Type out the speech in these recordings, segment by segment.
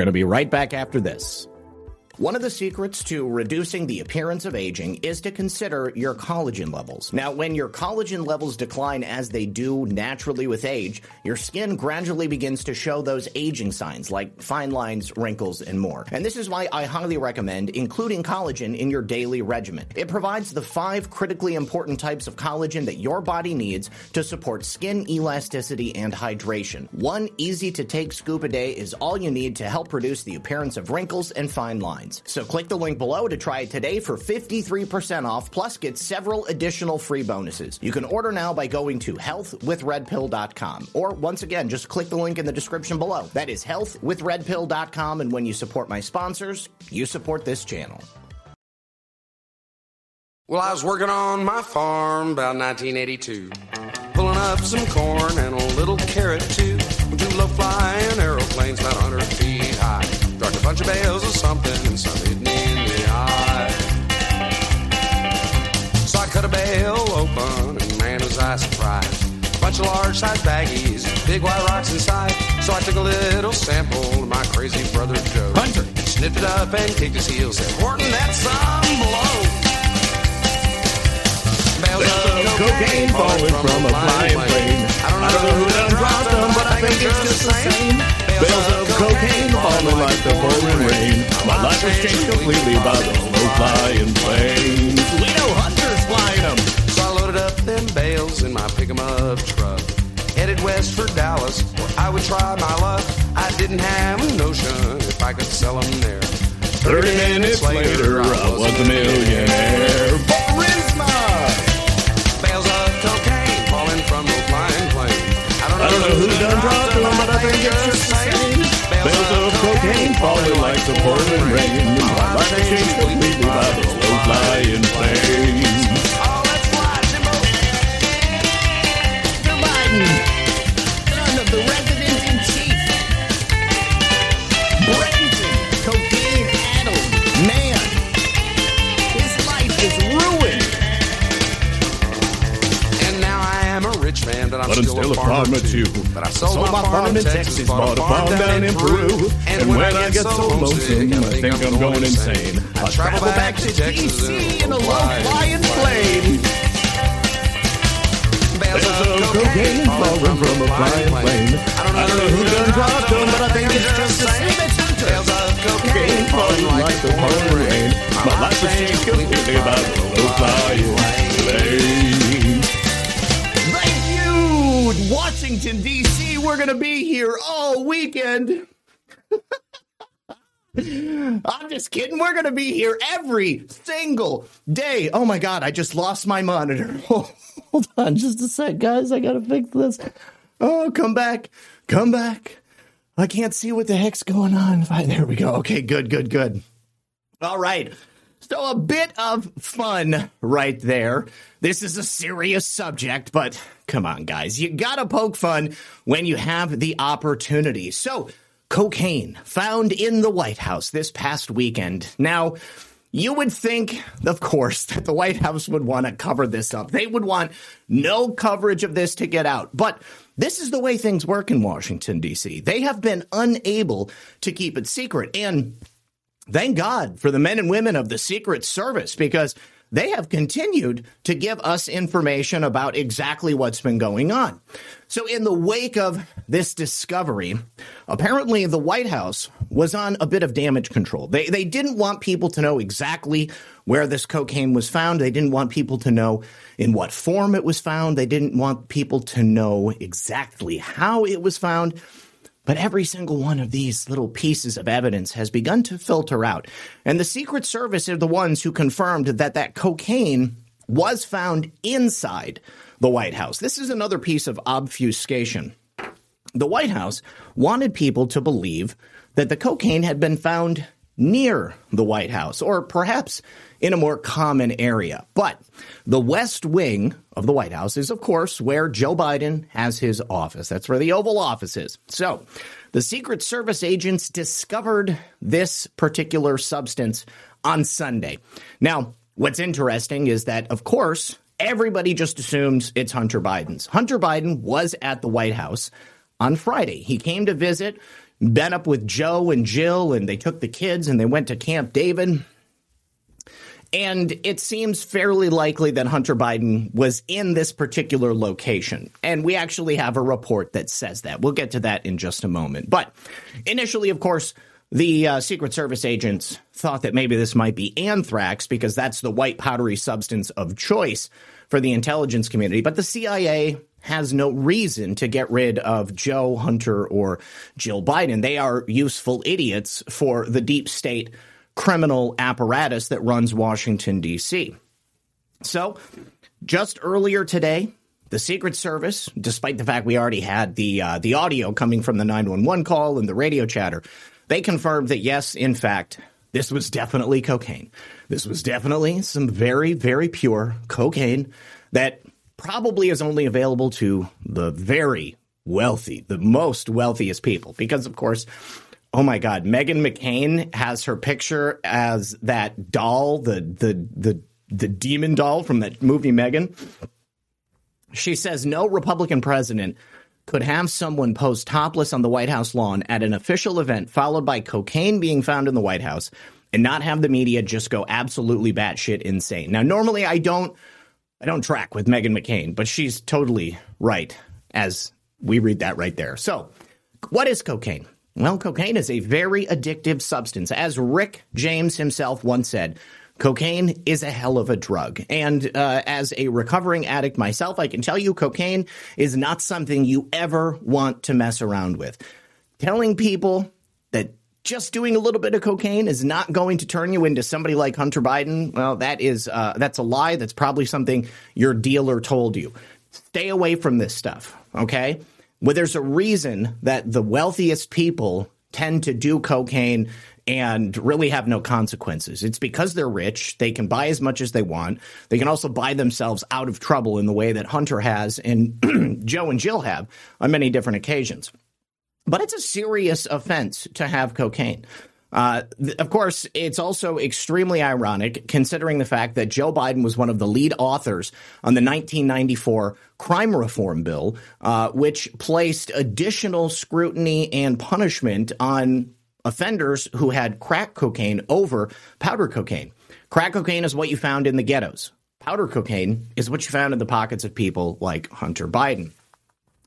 We're going to be right back after this. One of the secrets to reducing the appearance of aging is to consider your collagen levels. Now, when your collagen levels decline as they do naturally with age, your skin gradually begins to show those aging signs like fine lines, wrinkles, and more. And this is why I highly recommend including collagen in your daily regimen. It provides the five critically important types of collagen that your body needs to support skin elasticity and hydration. One easy to take scoop a day is all you need to help reduce the appearance of wrinkles and fine lines. So click the link below to try it today for 53% off, plus get several additional free bonuses. You can order now by going to healthwithredpill.com. Or once again, just click the link in the description below. That is healthwithredpill.com. And when you support my sponsors, you support this channel. Well, I was working on my farm about 1982, pulling up some corn and a little carrot too. Two low flying aeroplanes about 100 feet high. Dropped a bunch of bales or something and some hit me in the eye. So I cut a bale open and man was I surprised. A bunch of large sized baggies, big white rocks inside. So I took a little sample of my crazy brother Joe. Hunter. Sniffed it up and kicked his heels. Said, Horton, that's some blow. Cocaine falling from a flying plane. I don't know who done dropped them, but I think it's just the same. Bales of cocaine falling like the pouring rain. My life was changed completely by those low-flying planes. We know hunters flying them. So I loaded up them bales in my pick 'em up truck. Headed west for Dallas, where I would try my luck. I didn't have a notion if I could sell them there. Thirty minutes later, I was a millionaire. Falling like the pouring rain. My changed completely by those low-flying planes. Oh, but I'm But I'm still, a farmer too. But I sold, my farm in Texas, bought a farm down in Peru. And when I get so lonesome, I think I'm going insane. I travel back to DC in a low-flying plane. Bales of cocaine falling from a flying plane. I don't know who done dropped them, but I think it's just the same. Bales of cocaine falling like the pouring rain. My life is completely about the low flying plane. You, Washington, D.C. We're going to be here all weekend. I'm just kidding. We're going to be here every single day. Oh my God, I just lost my monitor. Hold on just a sec, guys. I got to fix this. Oh, come back. Come back. I can't see what the heck's going on. There we go. Okay, good, good, good. All right. So a bit of fun right there. This is a serious subject, but come on, guys. You gotta poke fun when you have the opportunity. So, cocaine found in the White House this past weekend. Now, you would think, of course, that the White House would want to cover this up. They would want no coverage of this to get out. But this is the way things work in Washington, D.C. They have been unable to keep it secret. And thank God for the men and women of the Secret Service because they have continued to give us information about exactly what's been going on. So, in the wake of this discovery, apparently the White House was on a bit of damage control. They, they didn't want people to know exactly where this cocaine was found. They didn't want people to know in what form it was found. They didn't want people to know exactly how it was found. But every single one of these little pieces of evidence has begun to filter out. And the Secret Service are the ones who confirmed that that cocaine was found inside the White House. This is another piece of obfuscation. The White House wanted people to believe that the cocaine had been found near the White House, or perhaps in a more common area. But the West Wing of the White House is, of course, where Joe Biden has his office. That's where the Oval Office is. So the Secret Service agents discovered this particular substance on Sunday. Now, what's interesting is that, of course, everybody just assumes it's Hunter Biden's. Hunter Biden was at the White House on Friday. He came to visit, been up with Joe and Jill, and they took the kids and they went to Camp David. And it seems fairly likely that Hunter Biden was in this particular location. And we actually have a report that says that. We'll get to that in just a moment. But initially, of course, the uh, Secret Service agents thought that maybe this might be anthrax because that's the white powdery substance of choice for the intelligence community. But the CIA has no reason to get rid of Joe Hunter or Jill Biden. They are useful idiots for the deep state criminal apparatus that runs Washington, D.C. So, just earlier today, the Secret Service, despite the fact we already had the uh, the audio coming from the 911 call and the radio chatter, they confirmed that yes, in fact, this was definitely cocaine. This was definitely some very, very pure cocaine that probably is only available to the very wealthy, the most wealthiest people, because of course Oh my God, Meghan McCain has her picture as that doll, the the the the demon doll from that movie Megan. She says no Republican president could have someone pose topless on the White House lawn at an official event, followed by cocaine being found in the White House, and not have the media just go absolutely batshit insane. Now, normally I don't I don't track with Meghan McCain, but she's totally right as we read that right there. So, what is cocaine? Well, cocaine is a very addictive substance. As Rick James himself once said, cocaine is a hell of a drug. And uh, as a recovering addict myself, I can tell you cocaine is not something you ever want to mess around with. Telling people that just doing a little bit of cocaine is not going to turn you into somebody like Hunter Biden, well, that is uh, that's a lie. That's probably something your dealer told you. Stay away from this stuff, okay? Well, there's a reason that the wealthiest people tend to do cocaine and really have no consequences. It's because they're rich. They can buy as much as they want. They can also buy themselves out of trouble in the way that Hunter has and Joe and Jill have on many different occasions. But it's a serious offense to have cocaine. Uh, th- of course, it's also extremely ironic considering the fact that Joe Biden was one of the lead authors on the 1994 crime reform bill, uh, which placed additional scrutiny and punishment on offenders who had crack cocaine over powder cocaine. Crack cocaine is what you found in the ghettos. powder cocaine is what you found in the pockets of people like Hunter Biden.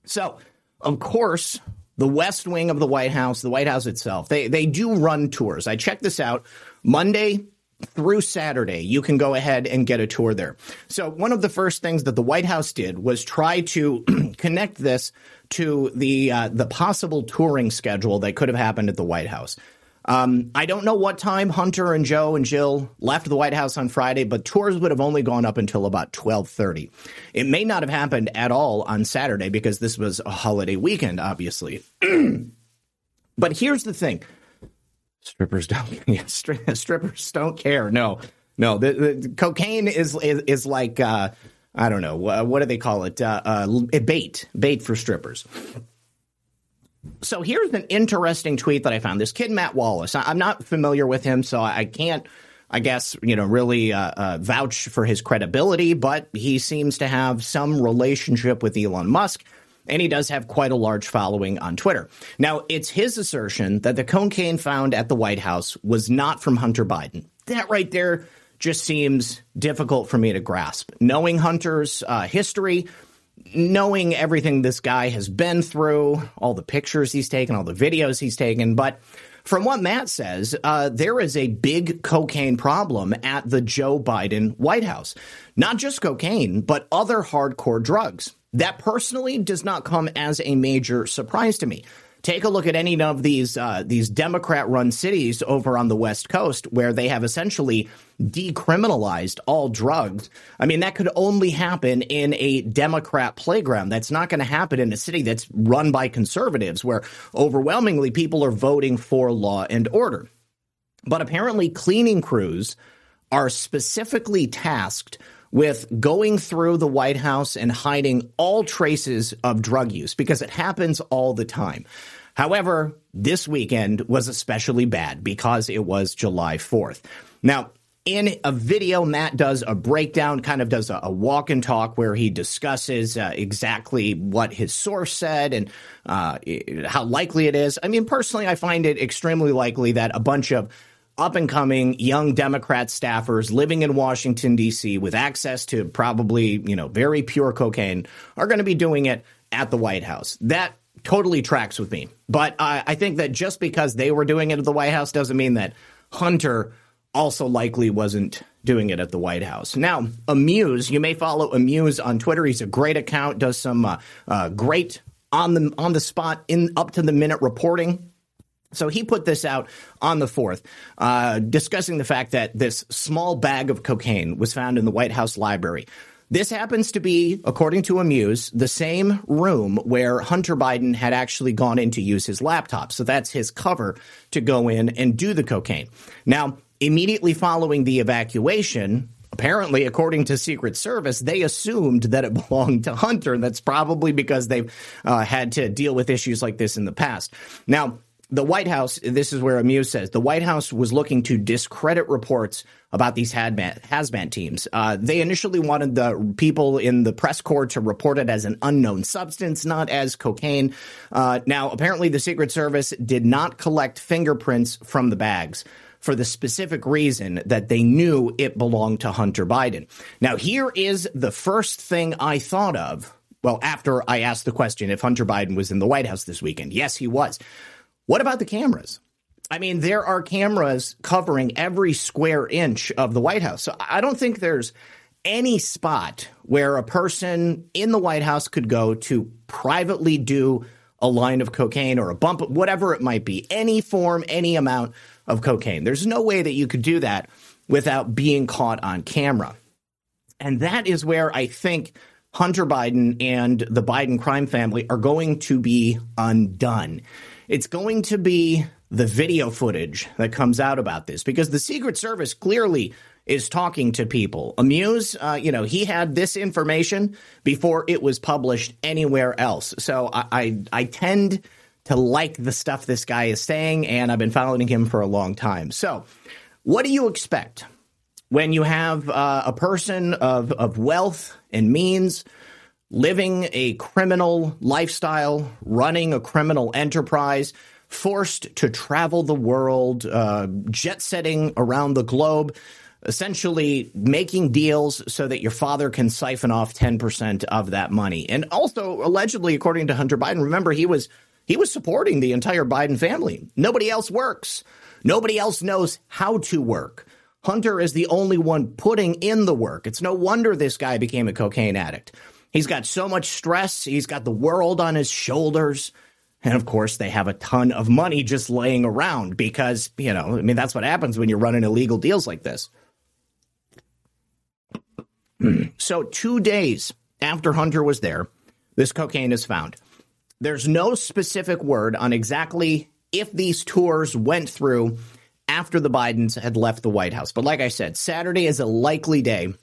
So, of course, the West Wing of the White House, the White House itself, they they do run tours. I checked this out Monday through Saturday. You can go ahead and get a tour there. So one of the first things that the White House did was try to connect this to the uh, the possible touring schedule that could have happened at the White House. Um, I don't know what time Hunter and Joe and Jill left the White House on Friday, but tours would have only gone up until about 12:30. It may not have happened at all on Saturday because this was a holiday weekend, obviously. but here's the thing: strippers don't. Yeah, stri- strippers don't care. No, no. The, the cocaine is is, is like uh, I don't know what do they call it? Uh, uh, bait, bait for strippers. So here's an interesting tweet that I found. This kid, Matt Wallace, I, am not familiar with him, so I can't, I guess, you know, really uh, uh, vouch for his credibility, but he seems to have some relationship with Elon Musk. And he does have quite a large following on Twitter. Now, it's his assertion that the cocaine found at the White House was not from Hunter Biden. That right there just seems difficult for me to grasp. Knowing Hunter's uh, history, knowing everything this guy has been through, all the pictures he's taken, all the videos he's taken, but from what Matt says, uh, there is a big cocaine problem at the Joe Biden White House. Not just cocaine, but other hardcore drugs. That personally does not come as a major surprise to me. Take a look at any of these uh, these Democrat-run cities over on the West Coast, where they have essentially decriminalized all drugs. I mean, that could only happen in a Democrat playground. That's not going to happen in a city that's run by conservatives, where overwhelmingly people are voting for law and order. But apparently, cleaning crews are specifically tasked with going through the White House and hiding all traces of drug use because it happens all the time. However, this weekend was especially bad because it was July 4th. Now, in a video, Matt does a breakdown, kind of does a, a walk and talk where he discusses uh, exactly what his source said and uh, how likely it is. I mean, personally, I find it extremely likely that a bunch of up and coming young Democrat staffers living in Washington, D.C., with access to probably, you know, very pure cocaine are going to be doing it at the White House. That totally tracks with me. But uh, I think that just because they were doing it at the White House doesn't mean that Hunter also likely wasn't doing it at the White House. Now, Amuse, you may follow Amuse on Twitter. He's a great account, does some uh, uh, great on the on the spot in up to the minute reporting so he put this out on the 4th, uh, discussing the fact that this small bag of cocaine was found in the White House library. This happens to be, according to Amuse, the same room where Hunter Biden had actually gone in to use his laptop. So that's his cover to go in and do the cocaine. Now, immediately following the evacuation, apparently, according to Secret Service, they assumed that it belonged to Hunter. And that's probably because they've uh, had to deal with issues like this in the past. Now, the White House, this is where Amuse says, the White House was looking to discredit reports about these hazmat, teams. Uh, they initially wanted the people in the press corps to report it as an unknown substance, not as cocaine. Uh, now, apparently, the Secret Service did not collect fingerprints from the bags for the specific reason that they knew it belonged to Hunter Biden. Now, here is the first thing I thought of. Well, after I asked the question if Hunter Biden was in the White House this weekend. Yes, he was. What about the cameras? I mean, there are cameras covering every square inch of the White House. So I don't think there's any spot where a person in the White House could go to privately do a line of cocaine or a bump, whatever it might be, any form, any amount of cocaine. There's no way that you could do that without being caught on camera. And that is where I think Hunter Biden and the Biden crime family are going to be undone. It's going to be the video footage that comes out about this because the Secret Service clearly is talking to people. Amuse, uh, you know, he had this information before it was published anywhere else. So I, I, I tend to like the stuff this guy is saying, and I've been following him for a long time. So, what do you expect when you have uh, a person of, of wealth and means? living a criminal lifestyle, running a criminal enterprise, forced to travel the world, uh, jet setting around the globe. essentially making deals so that your father can siphon off 10% of that money. And also allegedly according to Hunter Biden, remember he was he was supporting the entire Biden family. Nobody else works. Nobody else knows how to work. Hunter is the only one putting in the work. It's no wonder this guy became a cocaine addict. He's got so much stress. He's got the world on his shoulders. And of course, they have a ton of money just laying around because, you know, I mean, that's what happens when you're running illegal deals like this. so, two days after Hunter was there, this cocaine is found. There's no specific word on exactly if these tours went through after the Bidens had left the White House. But like I said, Saturday is a likely day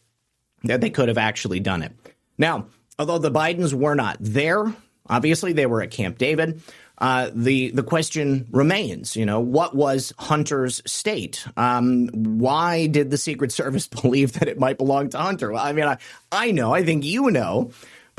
that they could have actually done it. Now, although the Bidens were not there, obviously they were at Camp David. Uh, the the question remains, you know, what was Hunter's state? Um, why did the Secret Service believe that it might belong to Hunter? Well, I mean, I, I know, I think you know,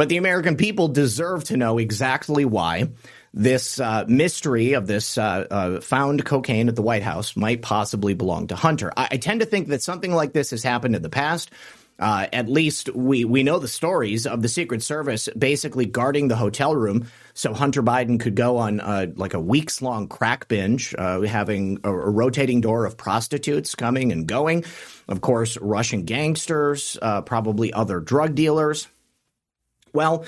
but the American people deserve to know exactly why this uh, mystery of this uh, uh, found cocaine at the White House might possibly belong to Hunter. I, I, tend to think that something like this has happened in the past. Uh, at least we we know the stories of the Secret Service basically guarding the hotel room so Hunter Biden could go on uh, like a weeks long crack binge, uh, having a, a, rotating door of prostitutes coming and going. Of course, Russian gangsters, probably other drug dealers. Well,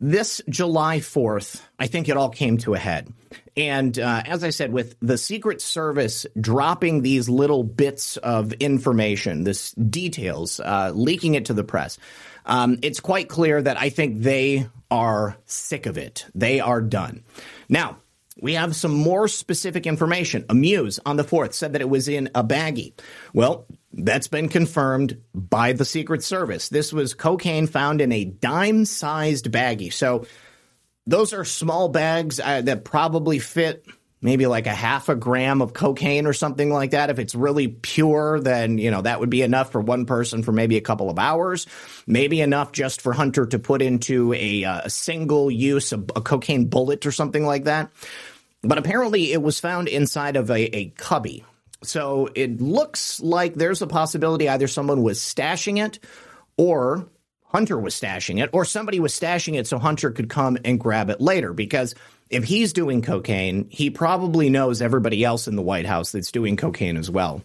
this July 4th, I think it all came to a head. And uh, as I said, with the Secret Service dropping these little bits of information, this details, uh, leaking it to the press, um, it's quite clear that I think they are sick of it. They are done. Now, we have some more specific information. Amuse on the 4th said that it was in a baggie. Well, that's been confirmed by the Secret Service. This was cocaine found in a dime sized baggie. So those are small bags uh, that probably fit maybe like a half a gram of cocaine or something like that. If it's really pure, then, you know, that would be enough for one person for maybe a couple of hours, maybe enough just for Hunter to put into a, uh, a single use, a, a, cocaine bullet or something like that. But apparently it was found inside of a, a cubby. So it looks like there's a possibility either someone was stashing it or Hunter was stashing it, or somebody was stashing it so Hunter could come and grab it later. Because if he's doing cocaine, he probably knows everybody else in the White House that's doing cocaine as well.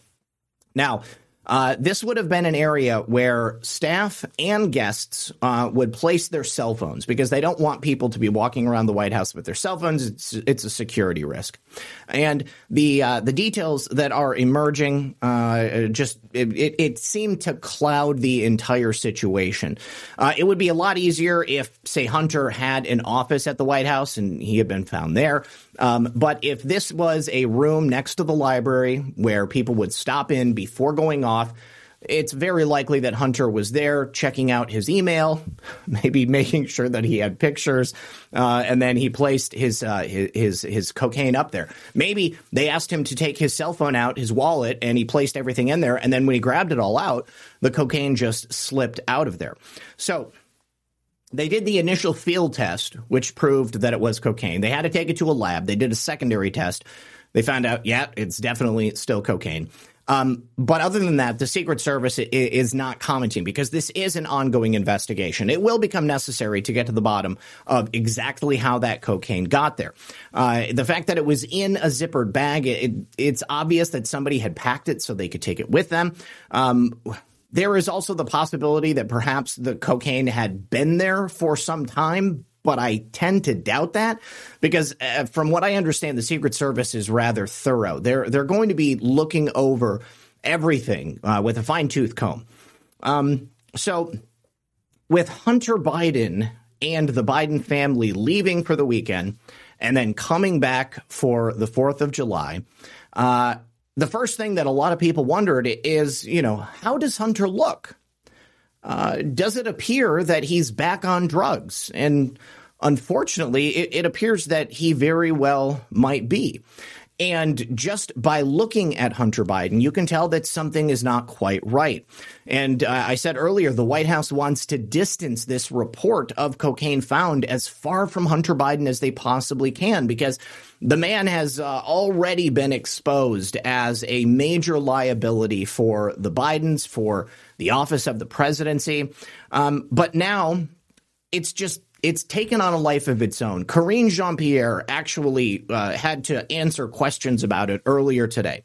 Now, uh, this would have been an area where staff and guests uh, would place their cell phones because they don't want people to be walking around the White House with their cell phones. It's, it's a security risk, and the uh, the details that are emerging uh, just it, it, it, seemed to cloud the entire situation. Uh, it would be a lot easier if, say, Hunter had an office at the White House and he had been found there. Um, but if this was a room next to the library where people would stop in before going off, it's very likely that Hunter was there checking out his email, maybe making sure that he had pictures, uh, and then he placed his, uh, his his cocaine up there. Maybe they asked him to take his cell phone out, his wallet, and he placed everything in there. And then when he grabbed it all out, the cocaine just slipped out of there. So they did the initial field test, which proved that it was cocaine. They had to take it to a lab. They did a secondary test. They found out, yeah, it's definitely still cocaine. Um, but other than that, the Secret Service is not commenting because this is an ongoing investigation. It will become necessary to get to the bottom of exactly how that cocaine got there. Uh, the fact that it was in a zippered bag, it, it's obvious that somebody had packed it so they could take it with them. Um, there is also the possibility that perhaps the cocaine had been there for some time, but I tend to doubt that because uh, from what I understand, the Secret Service is rather thorough. They're they're going to be looking over everything uh, with a fine tooth comb. Um, so, with Hunter Biden and the Biden family leaving for the weekend and then coming back for the Fourth of July. Uh, the first thing that a lot of people wondered is, you know, how does Hunter look? Uh, does it appear that he's back on drugs? And unfortunately, it, it appears that he very well might be. And just by looking at Hunter Biden, you can tell that something is not quite right. And uh, I said earlier, the White House wants to distance this report of cocaine found as far from Hunter Biden as they possibly can because the man has uh, already been exposed as a major liability for the Bidens, for the office of the presidency. Um, but now it's just it's taken on a life of its own. Karine Jean Pierre actually uh, had to answer questions about it earlier today.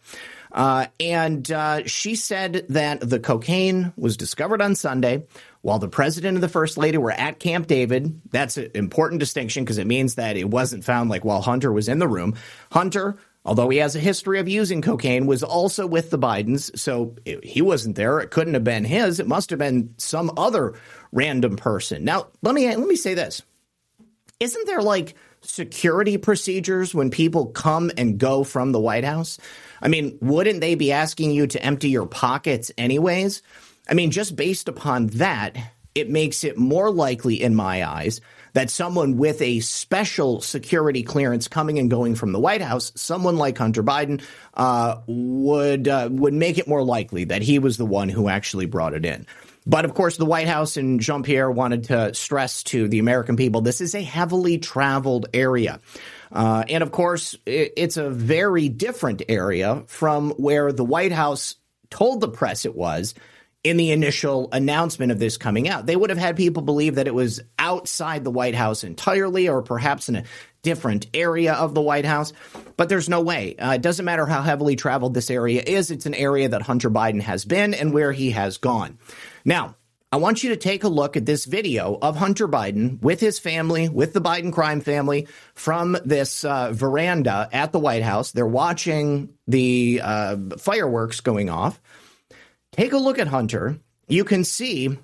Uh, and uh, she said that the cocaine was discovered on Sunday while the president and the first lady were at Camp David. That's an important distinction because it means that it wasn't found like while Hunter was in the room. Hunter, although he has a history of using cocaine, was also with the Bidens. So he wasn't there. It couldn't have been his. It must have been some other random person. Now, let me let me say this. Isn't there like security procedures when people come and go from the White House? I mean, wouldn't they be asking you to empty your pockets anyways? I mean, just based upon that, it makes it more likely in my eyes that someone with a special security clearance coming and going from the White House, someone like Hunter Biden, uh, would uh, would make it more likely that he was the one who actually brought it in. But of course, the White House and Jean Pierre wanted to stress to the American people this is a heavily traveled area. Uh, and of course, it's a very different area from where the White House told the press it was in the initial announcement of this coming out. They would have had people believe that it was outside the White House entirely or perhaps in a different area of the White House. But there's no way. Uh, it doesn't matter how heavily traveled this area is, it's an area that Hunter Biden has been and where he has gone. Now, I want you to take a look at this video of Hunter Biden with his family, with the Biden crime family, from this uh, veranda at the White House. They're watching the uh, fireworks going off. Take a look at Hunter. You can see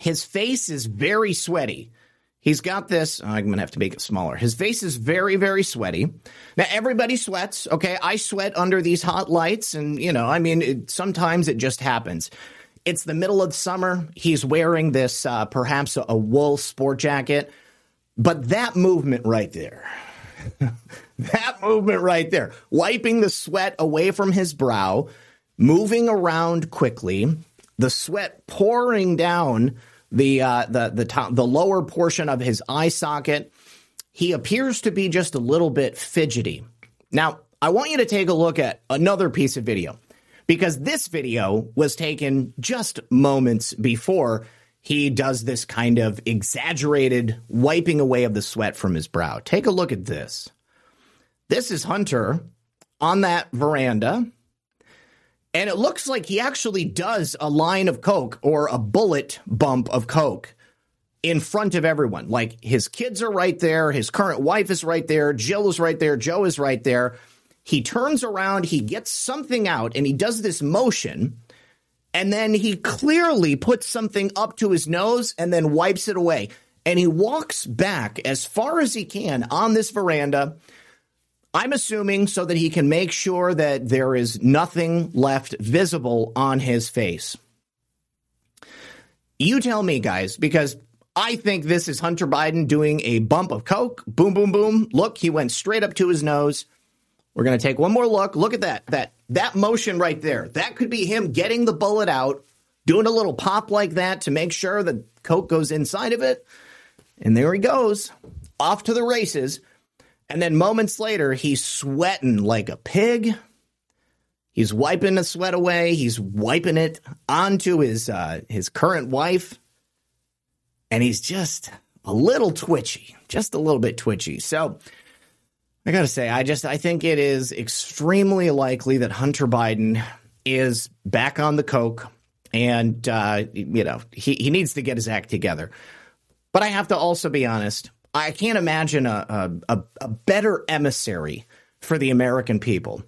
his face is very sweaty. He's got this. Oh, I'm going to have to make it smaller. His face is very, very sweaty. Now, everybody sweats. Okay. I sweat under these hot lights. And, you know, I mean, it, sometimes it just happens. It's the middle of summer. He's wearing this, uh, perhaps a, a wool sport jacket. But that movement right there, that movement right there, wiping the sweat away from his brow, moving around quickly, the sweat pouring down the uh, the the top, the lower portion of his eye socket. He appears to be just a little bit fidgety. Now, I want you to take a look at another piece of video because this video was taken just moments before he does this kind of exaggerated wiping away of the sweat from his brow. Take a look at this. This is Hunter on that veranda and it looks like he actually does a line of Coke or a bullet bump of Coke in front of everyone. Like his kids are right there, his current wife is right there, Jill is right there, Joe is right there. He turns around, he gets something out, and he does this motion. And then he clearly puts something up to his nose and then wipes it away. And he walks back as far as he can on this veranda I'm assuming so that he can make sure that there is nothing left visible on his face. You tell me, guys, because I think this is Hunter Biden doing a bump of coke. Boom, boom, boom. Look, he went straight up to his nose. We're going to take one more look. Look at that. That that motion right there. That could be him getting the bullet out, doing a little pop like that to make sure the coke goes inside of it. And there he goes, off to the races. And then moments later, he's sweating like a pig. He's wiping the sweat away. He's wiping it onto his uh, his current wife, and he's just a little twitchy, just a little bit twitchy. So I got to say, I just I think it is extremely likely that Hunter Biden is back on the coke, and uh, you know he he needs to get his act together. But I have to also be honest. I can't imagine a, a, a better emissary for the American people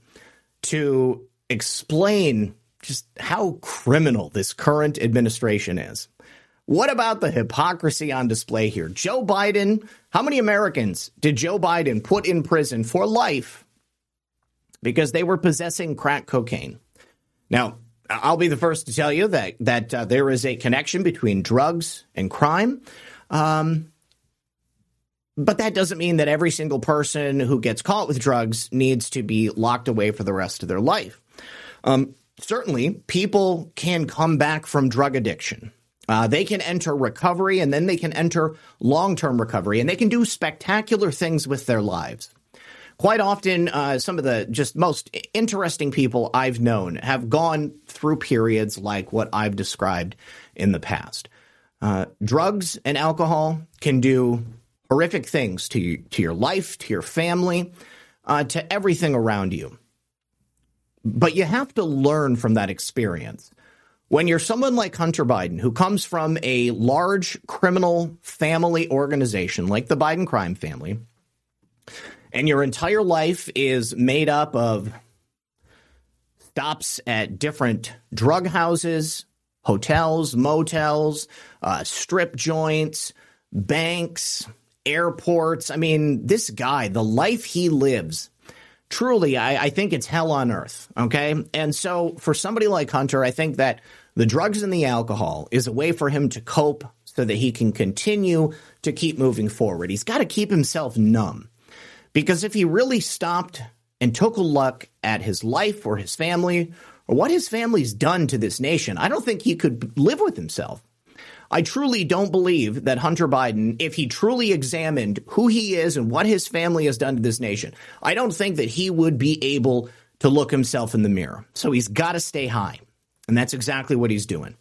to explain just how criminal this current administration is. What about the hypocrisy on display here? Joe Biden, how many Americans did Joe Biden put in prison for life because they were possessing crack cocaine? Now, I'll be the first to tell you that that uh, there is a connection between drugs and crime. Um, But that doesn't mean that every single person who gets caught with drugs needs to be locked away for the rest of their life. Um, certainly, people can come back from drug addiction. Uh, they can enter recovery and then they can enter long term recovery and they can do spectacular things with their lives. Quite often, uh, some of the just most interesting people I've known have gone through periods like what I've described in the past. Uh, drugs and alcohol can do horrific things to you, to your life, to your family, uh, to everything around you. But you have to learn from that experience. When you're someone like Hunter Biden, who comes from a large criminal family organization like the Biden crime family, and your entire life is made up of stops at different drug houses, hotels, motels, uh, strip joints, banks, airports. I mean, this guy, the life he lives, truly, I, I, think it's hell on earth. Okay. And so for somebody like Hunter, I think that the drugs and the alcohol is a way for him to cope so that he can continue to keep moving forward. He's got to keep himself numb because if he really stopped and took a look at his life or his family or what his family's done to this nation, I don't think he could live with himself. I truly don't believe that Hunter Biden, if he truly examined who he is and what his family has done to this nation, I don't think that he would be able to look himself in the mirror. So he's got to stay high. And that's exactly what he's doing.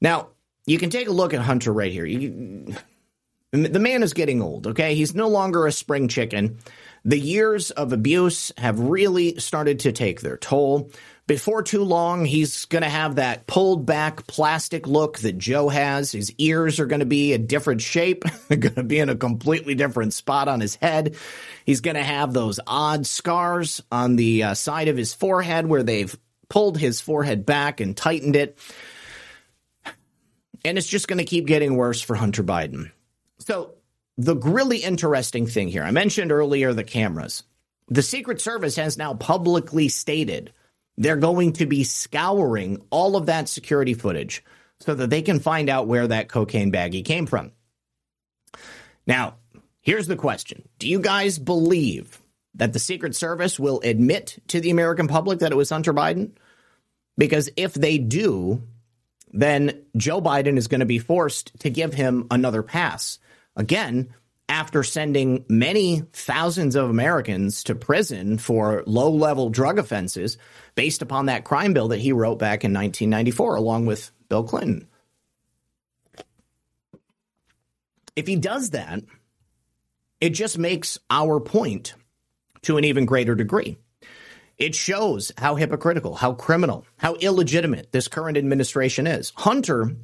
Now, you can take a look at Hunter right here. You, the man is getting old, okay? He's no longer a spring chicken. The years of abuse have really started to take their toll. Before too long, he's going to have that pulled back plastic look that Joe has. His ears are going to be a different shape, going to be in a completely different spot on his head. He's going to have those odd scars on the uh, side of his forehead where they've pulled his forehead back and tightened it. And it's just going to keep getting worse for Hunter Biden. So, the really interesting thing here, I mentioned earlier the cameras. The Secret Service has now publicly stated they're going to be scouring all of that security footage so that they can find out where that cocaine baggie came from. Now, here's the question Do you guys believe that the Secret Service will admit to the American public that it was Hunter Biden? Because if they do, then Joe Biden is going to be forced to give him another pass. Again, after sending many thousands of Americans to prison for low level drug offenses based upon that crime bill that he wrote back in 1994, along with Bill Clinton. If he does that, it just makes our point to an even greater degree. It shows how hypocritical, how criminal, how illegitimate this current administration is. Hunter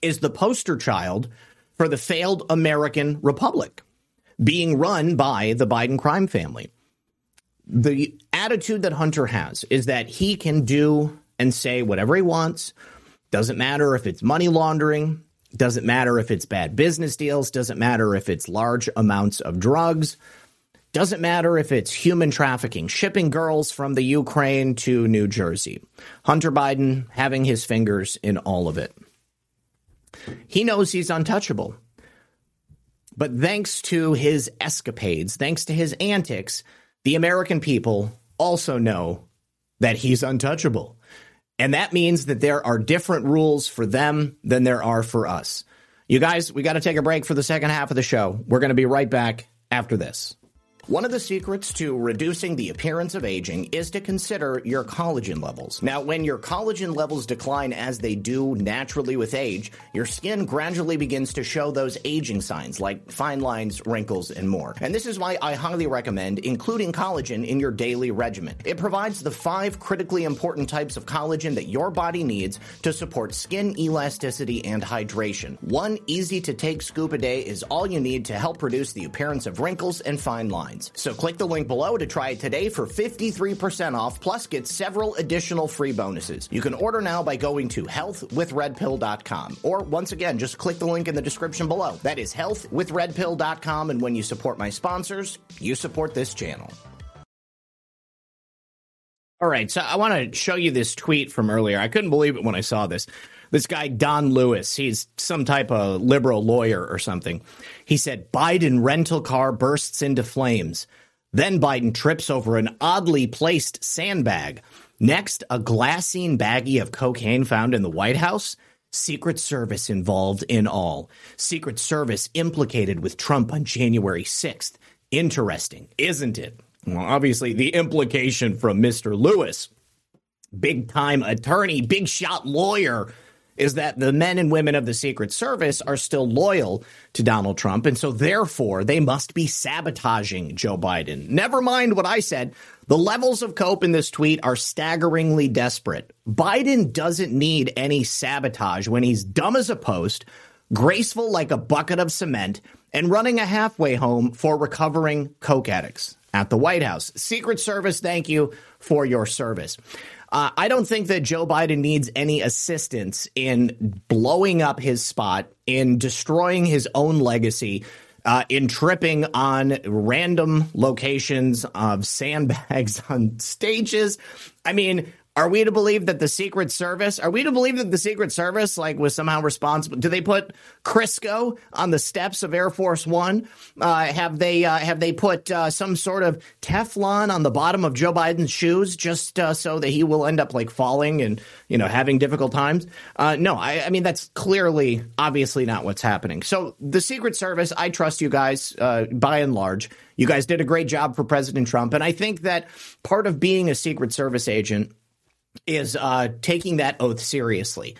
is the poster child for the failed American republic being run by the Biden crime family. The attitude that Hunter has is that he can do and say whatever he wants. Doesn't matter if it's money laundering, doesn't matter if it's bad business deals, doesn't matter if it's large amounts of drugs, doesn't matter if it's human trafficking, shipping girls from the Ukraine to New Jersey. Hunter Biden having his fingers in all of it. He knows he's untouchable. But thanks to his escapades, thanks to his antics, the American people also know that he's untouchable. And that means that there are different rules for them than there are for us. You guys, we got to take a break for the second half of the show. We're going to be right back after this. One of the secrets to reducing the appearance of aging is to consider your collagen levels. Now, when your collagen levels decline as they do naturally with age, your skin gradually begins to show those aging signs like fine lines, wrinkles, and more. And this is why I highly recommend including collagen in your daily regimen. It provides the five critically important types of collagen that your body needs to support skin elasticity and hydration. One easy to take scoop a day is all you need to help reduce the appearance of wrinkles and fine lines. So click the link below to try it today for 53% off, plus get several additional free bonuses. You can order now by going to healthwithredpill.com. Or once again, just click the link in the description below. That is healthwithredpill.com. And when you support my sponsors, you support this channel. All right, so I want to show you this tweet from earlier. I couldn't believe it when I saw this. This guy, Don Lewis, he's some type of liberal lawyer or something. He said Biden rental car bursts into flames. Then Biden trips over an oddly placed sandbag. Next, a glassine baggie of cocaine found in the White House. Secret Service involved in all. Secret Service implicated with Trump on January 6th. Interesting, isn't it? Well, obviously, the implication from Mr. Lewis, big time attorney, big shot lawyer, is that the men and women of the Secret Service are still loyal to Donald Trump. And so, therefore, they must be sabotaging Joe Biden. Never mind what I said. The levels of cope in this tweet are staggeringly desperate. Biden doesn't need any sabotage when he's dumb as a post, graceful like a bucket of cement, and running a halfway home for recovering coke addicts at the White House. Secret Service, thank you for your service. Uh, I don't think that Joe Biden needs any assistance in blowing up his spot, in destroying his own legacy, uh, in tripping on random locations of sandbags on stages. I mean, are we to believe that the Secret Service, are we to believe that the Secret Service, like, was somehow responsible? Do they put Crisco on the steps of Air Force One? Uh, have they, uh, have they put uh, some sort of Teflon on the bottom of Joe Biden's shoes just uh, so that he will end up, like, falling and, you know, having difficult times? Uh, no, I, I, mean, that's clearly, obviously not what's happening. So the Secret Service, I trust you guys uh, by and large. You guys did a great job for President Trump. And I think that part of being a Secret Service agent is uh, taking that oath seriously.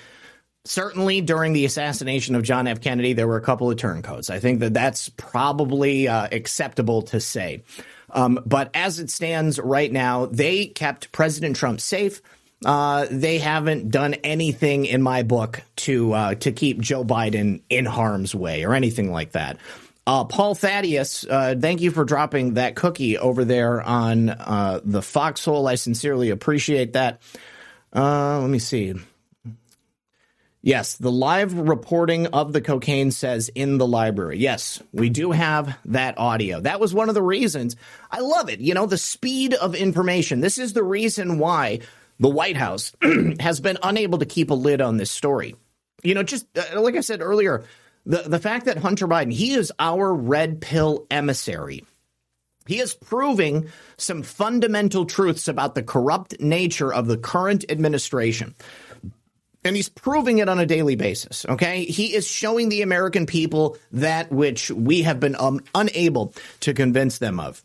Certainly, during the assassination of John F. Kennedy, there were a couple of turncoats. I think that that's probably uh, acceptable to say. Um, but as it stands right now, they kept President Trump safe. Uh, they haven't done anything in my book to uh, to keep Joe Biden in harm's way or anything like that. Uh, Paul Thaddeus, uh, thank you for dropping that cookie over there on uh, the foxhole. I sincerely appreciate that. Uh, let me see. Yes, the live reporting of the cocaine says in the library. Yes, we do have that audio. That was one of the reasons I love it. You know, the speed of information. This is the reason why the White House has been unable to keep a lid on this story. You know, just uh, like I said earlier, the, the fact that Hunter Biden, he is our red pill emissary. He is proving some fundamental truths about the corrupt nature of the current administration. And he's proving it on a daily basis. Okay. He is showing the American people that which we have been um, unable to convince them of.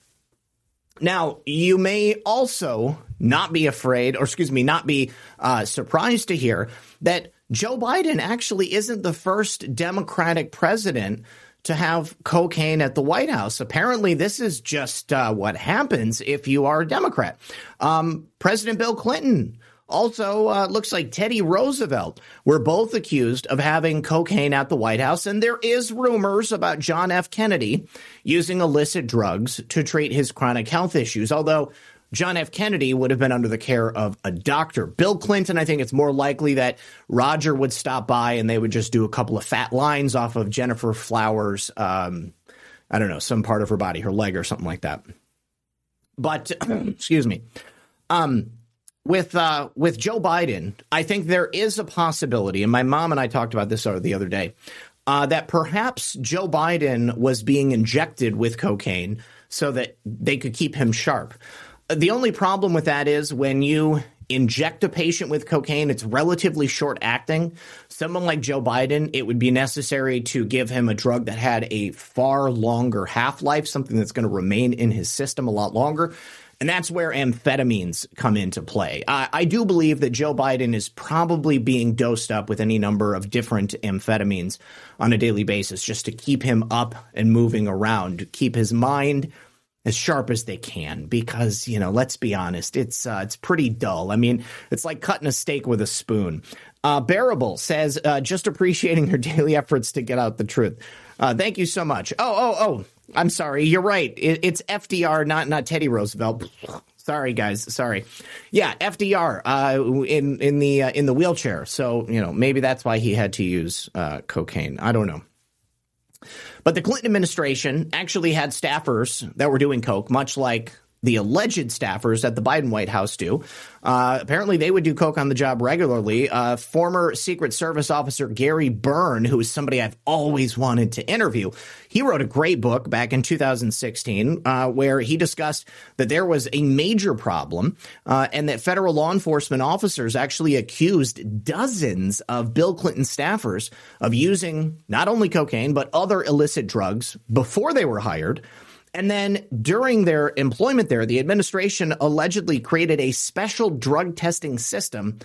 Now, you may also not be afraid, or excuse me, not be uh, surprised to hear that Joe Biden actually isn't the first Democratic president to have cocaine at the White House. Apparently, this is just uh, what happens if you are a Democrat. Um, President Bill Clinton. Also, uh, looks like Teddy Roosevelt were both accused of having cocaine at the White House, and there is rumors about John F. Kennedy using illicit drugs to treat his chronic health issues. Although John F. Kennedy would have been under the care of a doctor. Bill Clinton, I think it's more likely that Roger would stop by and they would just do a couple of fat lines off of Gennifer Flowers, um, I don't know, some part of her body, her leg or something like that. But, excuse me. Um, with uh, with Joe Biden, I think there is a possibility, and my mom and I talked about this the other day, uh, that perhaps Joe Biden was being injected with cocaine so that they could keep him sharp. The only problem with that is when you inject a patient with cocaine, it's relatively short acting. Someone like Joe Biden, it would be necessary to give him a drug that had a far longer half life, something that's going to remain in his system a lot longer. And that's where amphetamines come into play. I, I, do believe that Joe Biden is probably being dosed up with any number of different amphetamines on a daily basis just to keep him up and moving around, to keep his mind as sharp as they can because you know let's be honest it's uh, it's pretty dull. I mean it's like cutting a steak with a spoon. Uh, bearable says uh, just appreciating her daily efforts to get out the truth. Uh, thank you so much. Oh oh oh i'm sorry. You're right. It, it's fdr not not teddy roosevelt. Sorry guys. Sorry. Yeah fdr uh, in in the uh, in the wheelchair. So you know maybe that's why he had to use cocaine. I don't know but the Clinton administration actually had staffers that were doing coke, much like the alleged staffers at the Biden White House do. Uh, apparently, they would do coke on the job regularly. Uh, former Secret Service officer Gary Byrne, who is somebody I've always wanted to interview, he wrote a great book back in 2016 uh, where he discussed that there was a major problem uh, and that federal law enforcement officers actually accused dozens of Bill Clinton staffers of using not only cocaine but other illicit drugs before they were hired. And then during their employment there, the administration allegedly created a special drug testing system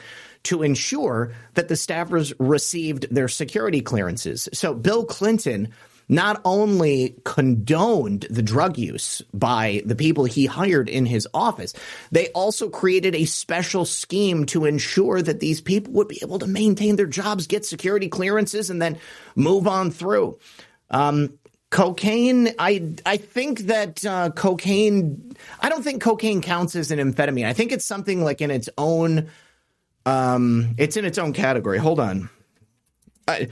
to ensure that the staffers received their security clearances. So Bill Clinton not only condoned the drug use by the people he hired in his office, they also created a special scheme to ensure that these people would be able to maintain their jobs, get security clearances, and then move on through. Um, cocaine i i think that uh, cocaine i don't think cocaine counts as an amphetamine. I think it's something like in its own um it's in its own category. Hold on. I,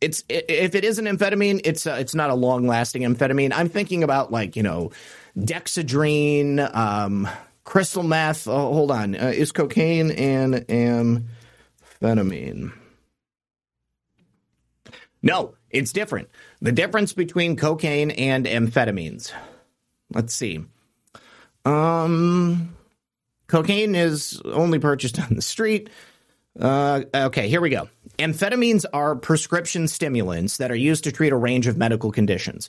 it's if it is an amphetamine it's uh, it's not a long lasting amphetamine. I'm thinking about like you know dexedrine um crystal meth. Oh, hold on. Uh, is cocaine an amphetamine? No it's different. The difference between cocaine and amphetamines. Let's see. Um, cocaine is only purchased on the street. Uh, okay, here we go. Amphetamines are prescription stimulants that are used to treat a range of medical conditions,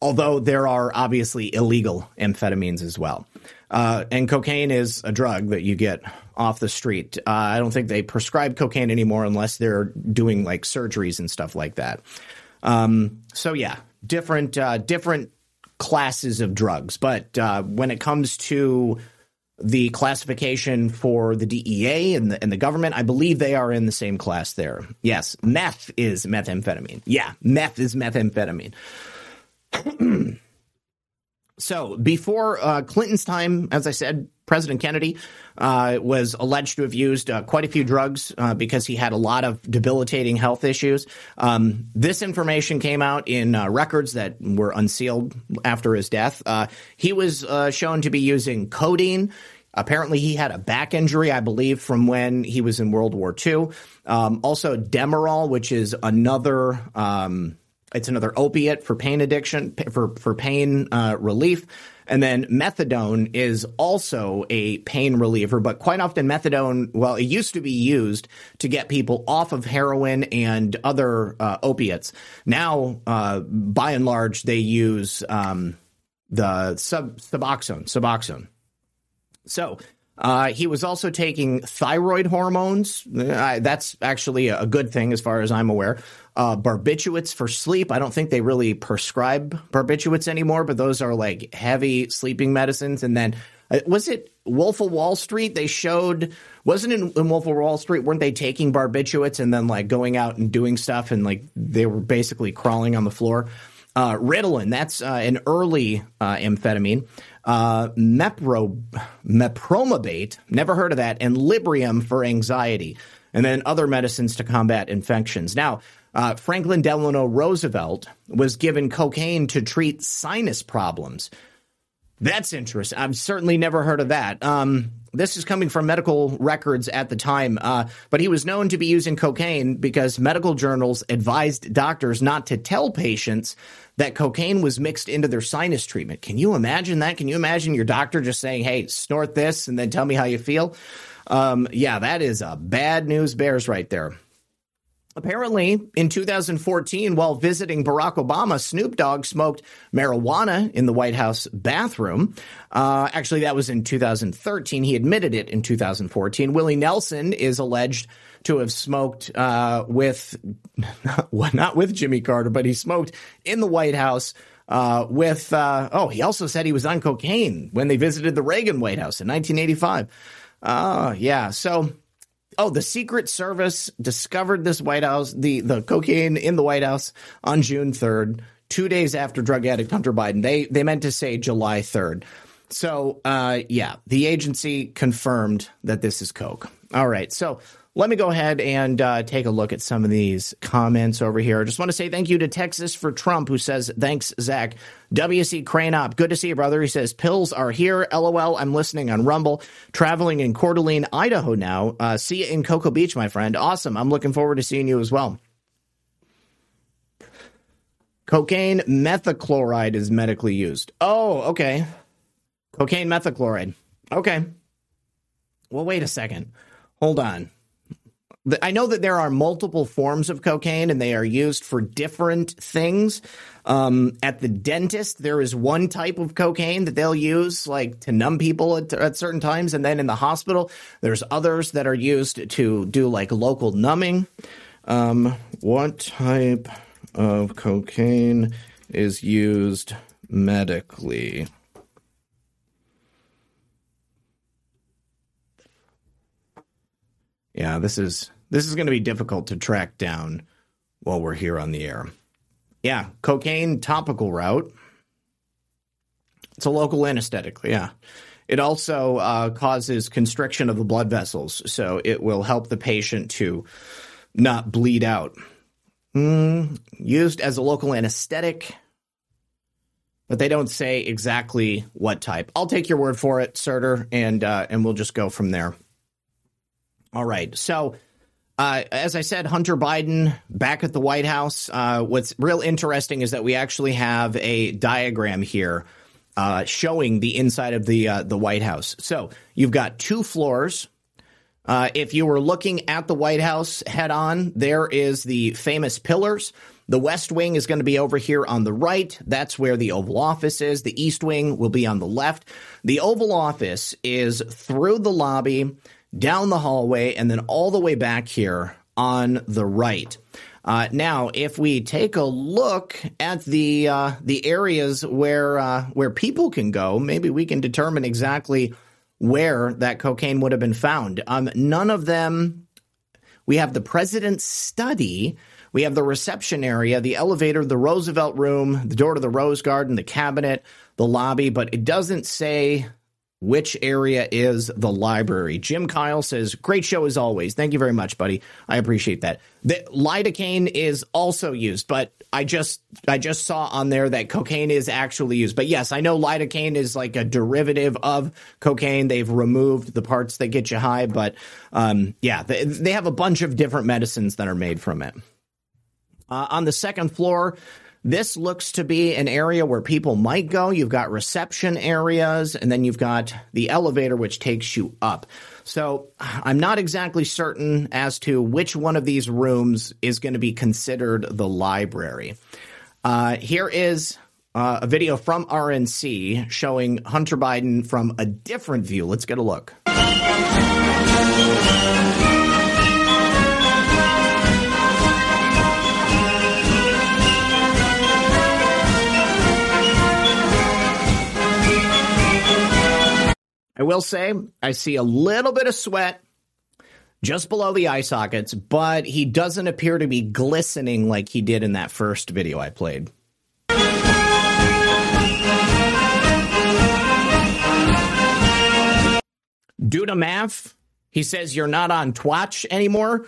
although there are obviously illegal amphetamines as well. Uh, and cocaine is a drug that you get off the street. Uh, I don't think they prescribe cocaine anymore unless they're doing like surgeries and stuff like that. Um, so yeah, different uh, different classes of drugs. But uh, when it comes to the classification for the DEA and the, and the government, I believe they are in the same class there. Yes, meth is methamphetamine. Yeah, meth is methamphetamine. so before uh, Clinton's time, as I said, President Kennedy uh, was alleged to have used uh, quite a few drugs uh, because he had a lot of debilitating health issues. Um, this information came out in uh, records that were unsealed after his death. Uh, he was uh, shown to be using codeine. Apparently, he had a back injury, I believe, from when he was in World War II. Um, also, Demerol, which is another. Um, it's another opiate for pain addiction, for for pain relief. And then methadone is also a pain reliever, but quite often methadone, well, it used to be used to get people off of heroin and other uh, opiates. Now, uh, by and large, they use um, the sub- Suboxone. Suboxone. So uh, he was also taking thyroid hormones. That's actually a good thing as far as I'm aware. Uh, barbiturates for sleep. I don't think they really prescribe barbiturates anymore, but those are like heavy sleeping medicines. And then uh, was it Wolf of Wall Street? They showed wasn't in, in Wolf of Wall Street? Weren't they taking barbiturates and then like going out and doing stuff and like they were basically crawling on the floor? Uh, Ritalin, that's uh, an early uh, amphetamine. Uh, Mepro, mepromabate, never heard of that, and Librium for anxiety, and then other medicines to combat infections. Now, uh, Franklin Delano Roosevelt was given cocaine to treat sinus problems. That's interesting. I've certainly never heard of that. Um, this is coming from medical records at the time, uh, but he was known to be using cocaine because medical journals advised doctors not to tell patients that cocaine was mixed into their sinus treatment. Can you imagine that? Can you imagine your doctor just saying, hey, snort this and then tell me how you feel? Um, yeah, that is a bad news bears right there. Apparently, in 2014, while visiting Barack Obama, Snoop Dogg smoked marijuana in the White House bathroom. Uh, actually, that was in 2013. He admitted it in 2014. Willie Nelson is alleged to have smoked uh, with, not with Jimmy Carter, but he smoked in the White House. Uh, with uh, oh, he also said he was on cocaine when they visited the Reagan White House in 1985. Uh, yeah, so Oh, the Secret Service discovered this White House, the, the cocaine in the White House on June 3rd, two days after drug addict Hunter Biden. They, they meant to say July 3rd. So, uh, yeah, the agency confirmed that this is Coke. All right. So let me go ahead and uh, take a look at some of these comments over here. I just want to say thank you to Texas for Trump, who says, Thanks, Zak. WC Crane Up, good to see you, brother. He says, Pills are here. LOL, I'm listening on Rumble, traveling in Coeur d'Alene, Idaho now. Uh, see you in Cocoa Beach, my friend. Awesome. I'm looking forward to seeing you as well. Cocaine methachloride is medically used. Oh, okay. Cocaine methachloride. Okay. Well, wait a second. Hold on. I know that there are multiple forms of cocaine and they are used for different things. Um, at the dentist, there is one type of cocaine that they'll use like to numb people at, at, certain times. And then in the hospital, there's others that are used to do like local numbing. Um, what type of cocaine is used medically? Yeah, this is this is going to be difficult to track down while we're here on the air. Yeah, cocaine topical route. It's a local anesthetic. Yeah. It also uh, causes constriction of the blood vessels, so it will help the patient to not bleed out. Mm, used as a local anesthetic, but they don't say exactly what type. I'll take your word for it, Surtur, and uh, and we'll just go from there. All right. So, uh, as I said, Hunter Biden back at the White House. Uh, what's real interesting is that we actually have a diagram here uh, showing the inside of the uh, the White House. So you've got two floors. Uh, if you were looking at the White House head on, there is the famous pillars. The West Wing is going to be over here on the right. That's where the Oval Office is. The East Wing will be on the left. The Oval Office is through the lobby down the hallway, and then all the way back here on the right. Uh, now, if we take a look at the uh, the areas where uh, where people can go, maybe we can determine exactly where that cocaine would have been found. Um, none of them. We have the president's study. We have the reception area, the elevator, the Roosevelt room, the door to the Rose Garden, the cabinet, the lobby, but it doesn't say which area is the library. Jim Kyle says, Great show as always. Thank you very much, buddy. I appreciate that. The lidocaine is also used, but I just I just saw on there that cocaine is actually used. But yes, I know lidocaine is like a derivative of cocaine. They've removed the parts that get you high, but um, yeah, they, they have a bunch of different medicines that are made from it. Uh, on the second floor, this looks to be an area where people might go. You've got reception areas, and then you've got the elevator, which takes you up. So I'm not exactly certain as to which one of these rooms is going to be considered the library. Uh, here is uh, a video from RNC showing Hunter Biden from a different view. Let's get a look. I will say, I see a little bit of sweat just below the eye sockets, but he doesn't appear to be glistening like he did in that first video I played. Due to Math, he says you're not on Twitch anymore.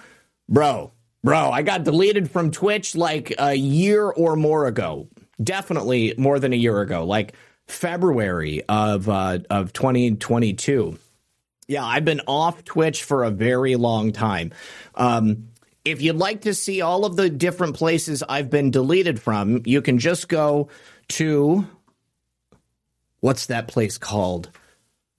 Bro, bro, I got deleted from Twitch like a year or more ago. Definitely more than a year ago. Like February of uh, of 2022. Yeah, I've been off Twitch for a very long time. Um, if you'd like to see all of the different places I've been deleted from, you can just go to what's that place called?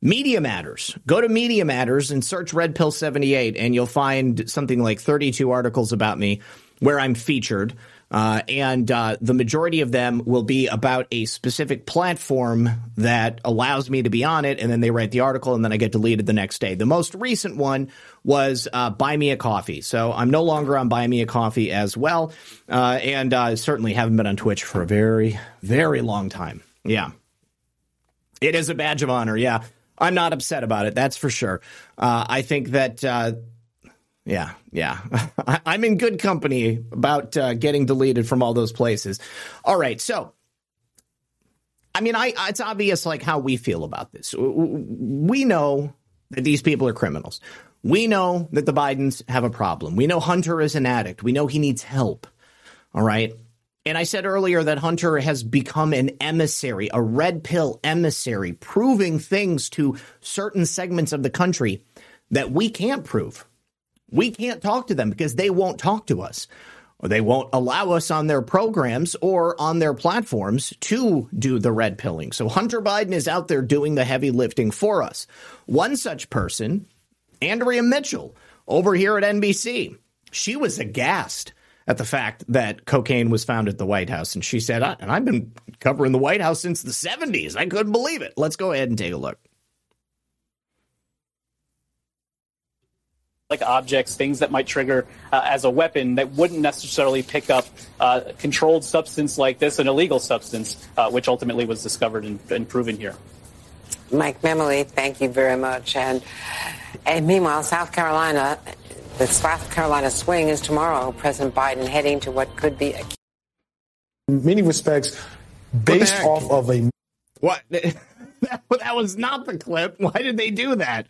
Media Matters. Go to Media Matters and search Red Pill 78, and you'll find something like 32 articles about me where I'm featured. Uh, and uh, the majority of them will be about a specific platform that allows me to be on it, and then they write the article, and then I get deleted the next day. The most recent one was uh, Buy Me a Coffee, so I'm no longer on Buy Me a Coffee as well, uh, and uh, certainly haven't been on Twitch for a very, very long time. Yeah, it is a badge of honor. Yeah, I'm not upset about it. That's for sure. Uh, I think that yeah, yeah. I'm in good company about uh, getting deleted from all those places. All right, so I mean, I it's obvious like how we feel about this. We know that these people are criminals. We know that the Bidens have a problem. We know Hunter is an addict. We know he needs help. All right. And I said earlier that Hunter has become an emissary, a red pill emissary, proving things to certain segments of the country that we can't prove. We can't talk to them because they won't talk to us. Or they won't allow us on their programs or on their platforms to do the red pilling. So Hunter Biden is out there doing the heavy lifting for us. One such person, Andrea Mitchell, over here at NBC, she was aghast at the fact that cocaine was found at the White House. And she said, and I've been covering the White House since the 70s. I couldn't believe it. Let's go ahead and take a look. Like objects, things that might trigger uh, as a weapon that wouldn't necessarily pick up uh, controlled substance like this, an illegal substance, uh, which ultimately was discovered and, and, proven here. Mike Memoli, thank you very much. And, and meanwhile, South Carolina, the South Carolina swing is tomorrow. President Biden heading to what could be a in many respects based off of a what that was not the clip. Why did they do that?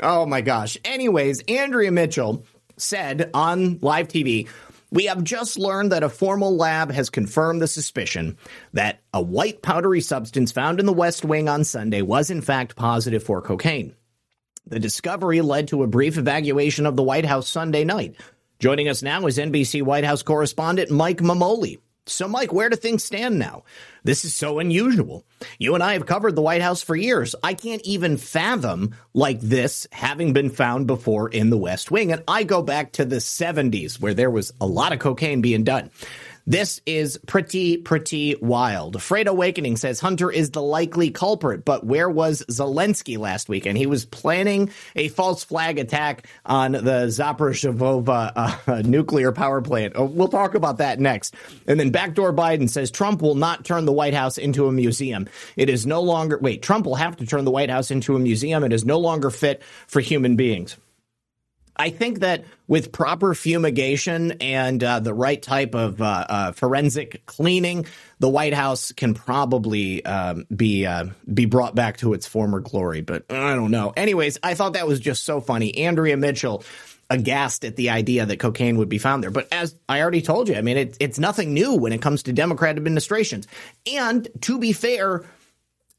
Oh my gosh. Anyways, Andrea Mitchell said on live TV, we have just learned that a formal lab has confirmed the suspicion that a white powdery substance found in the West Wing on Sunday was in fact positive for cocaine. The discovery led to a brief evacuation of the White House Sunday night. Joining us now is NBC White House correspondent Mike Memoli. So, Mike, where do things stand now? This is so unusual. You and I have covered the White House for years. I can't even fathom like this having been found before in the West Wing. And I go back to the 70s where there was a lot of cocaine being done. This is pretty, pretty wild. Freight Awakening says Hunter is the likely culprit, but where was Zelensky last weekend? He was planning a false flag attack on the Zaporizhzhia uh, nuclear power plant. Oh, we'll talk about that next. And then Backdoor Biden says Trump will not turn the White House into a museum. It is no longer, wait, Trump will have to turn the White House into a museum. It is no longer fit for human beings. I think that with proper fumigation and uh, the right type of uh, uh, forensic cleaning, the White House can probably um, be uh, be brought back to its former glory. But I don't know. Anyways, I thought that was just so funny. Andrea Mitchell aghast at the idea that cocaine would be found there. But as I already told you, I mean, it, it's nothing new when it comes to Democrat administrations. And to be fair,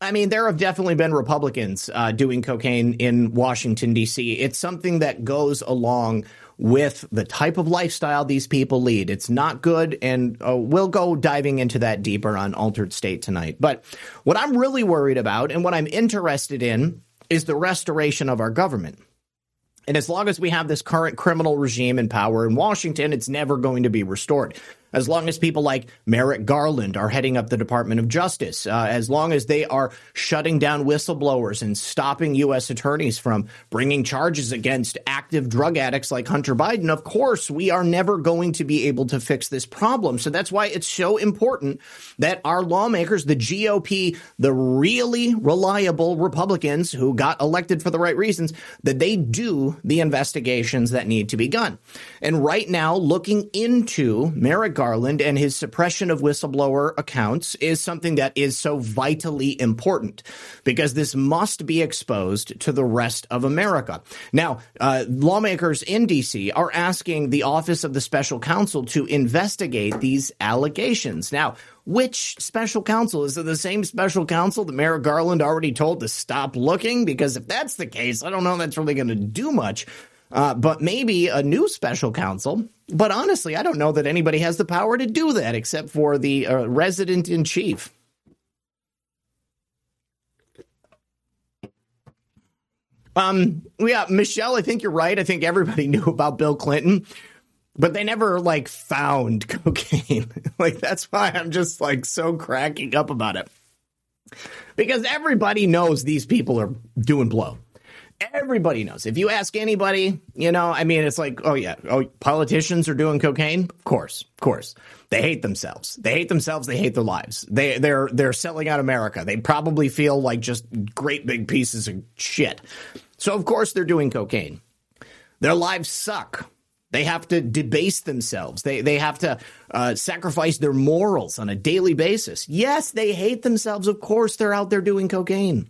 I mean, there have definitely been Republicans uh, doing cocaine in Washington, D.C. It's something that goes along with the type of lifestyle these people lead. It's not good, and uh, we'll go diving into that deeper on Altered State tonight. But what I'm really worried about and what I'm interested in is the restoration of our government. And as long as we have this current criminal regime in power in Washington, it's never going to be restored as long as people like Merrick Garland are heading up the Department of Justice, uh, as long as they are shutting down whistleblowers and stopping U.S. attorneys from bringing charges against active drug addicts like Hunter Biden, of course, we are never going to be able to fix this problem. So that's why it's so important that our lawmakers, the GOP, the really reliable Republicans who got elected for the right reasons, that they do the investigations that need to be done. And right now, looking into Merrick Garland, Garland and his suppression of whistleblower accounts is something that is so vitally important because this must be exposed to the rest of America. Now, uh, lawmakers in D.C. are asking the Office of the Special Counsel to investigate these allegations. Now, which special counsel? Is it the same special counsel that Merrick Garland already told to stop looking? Because if that's the case, I don't know that's really going to do much. Uh, but maybe a new special counsel. But honestly, I don't know that anybody has the power to do that except for the uh, resident in chief. Um, yeah, Michelle, I think you're right. I think everybody knew about Bill Clinton, but they never like found cocaine. like that's why I'm just like so cracking up about it. Because everybody knows these people are doing blow. Everybody knows. If you ask anybody, you know, I mean, it's like, oh yeah, oh, politicians are doing cocaine. Of course, of course. They hate themselves. They hate themselves. They hate their lives. They they're they're selling out America. They probably feel like just great big pieces of shit. So of course they're doing cocaine. Their lives suck. They have to debase themselves. They they have to uh, sacrifice their morals on a daily basis. Yes, they hate themselves. Of course, they're out there doing cocaine.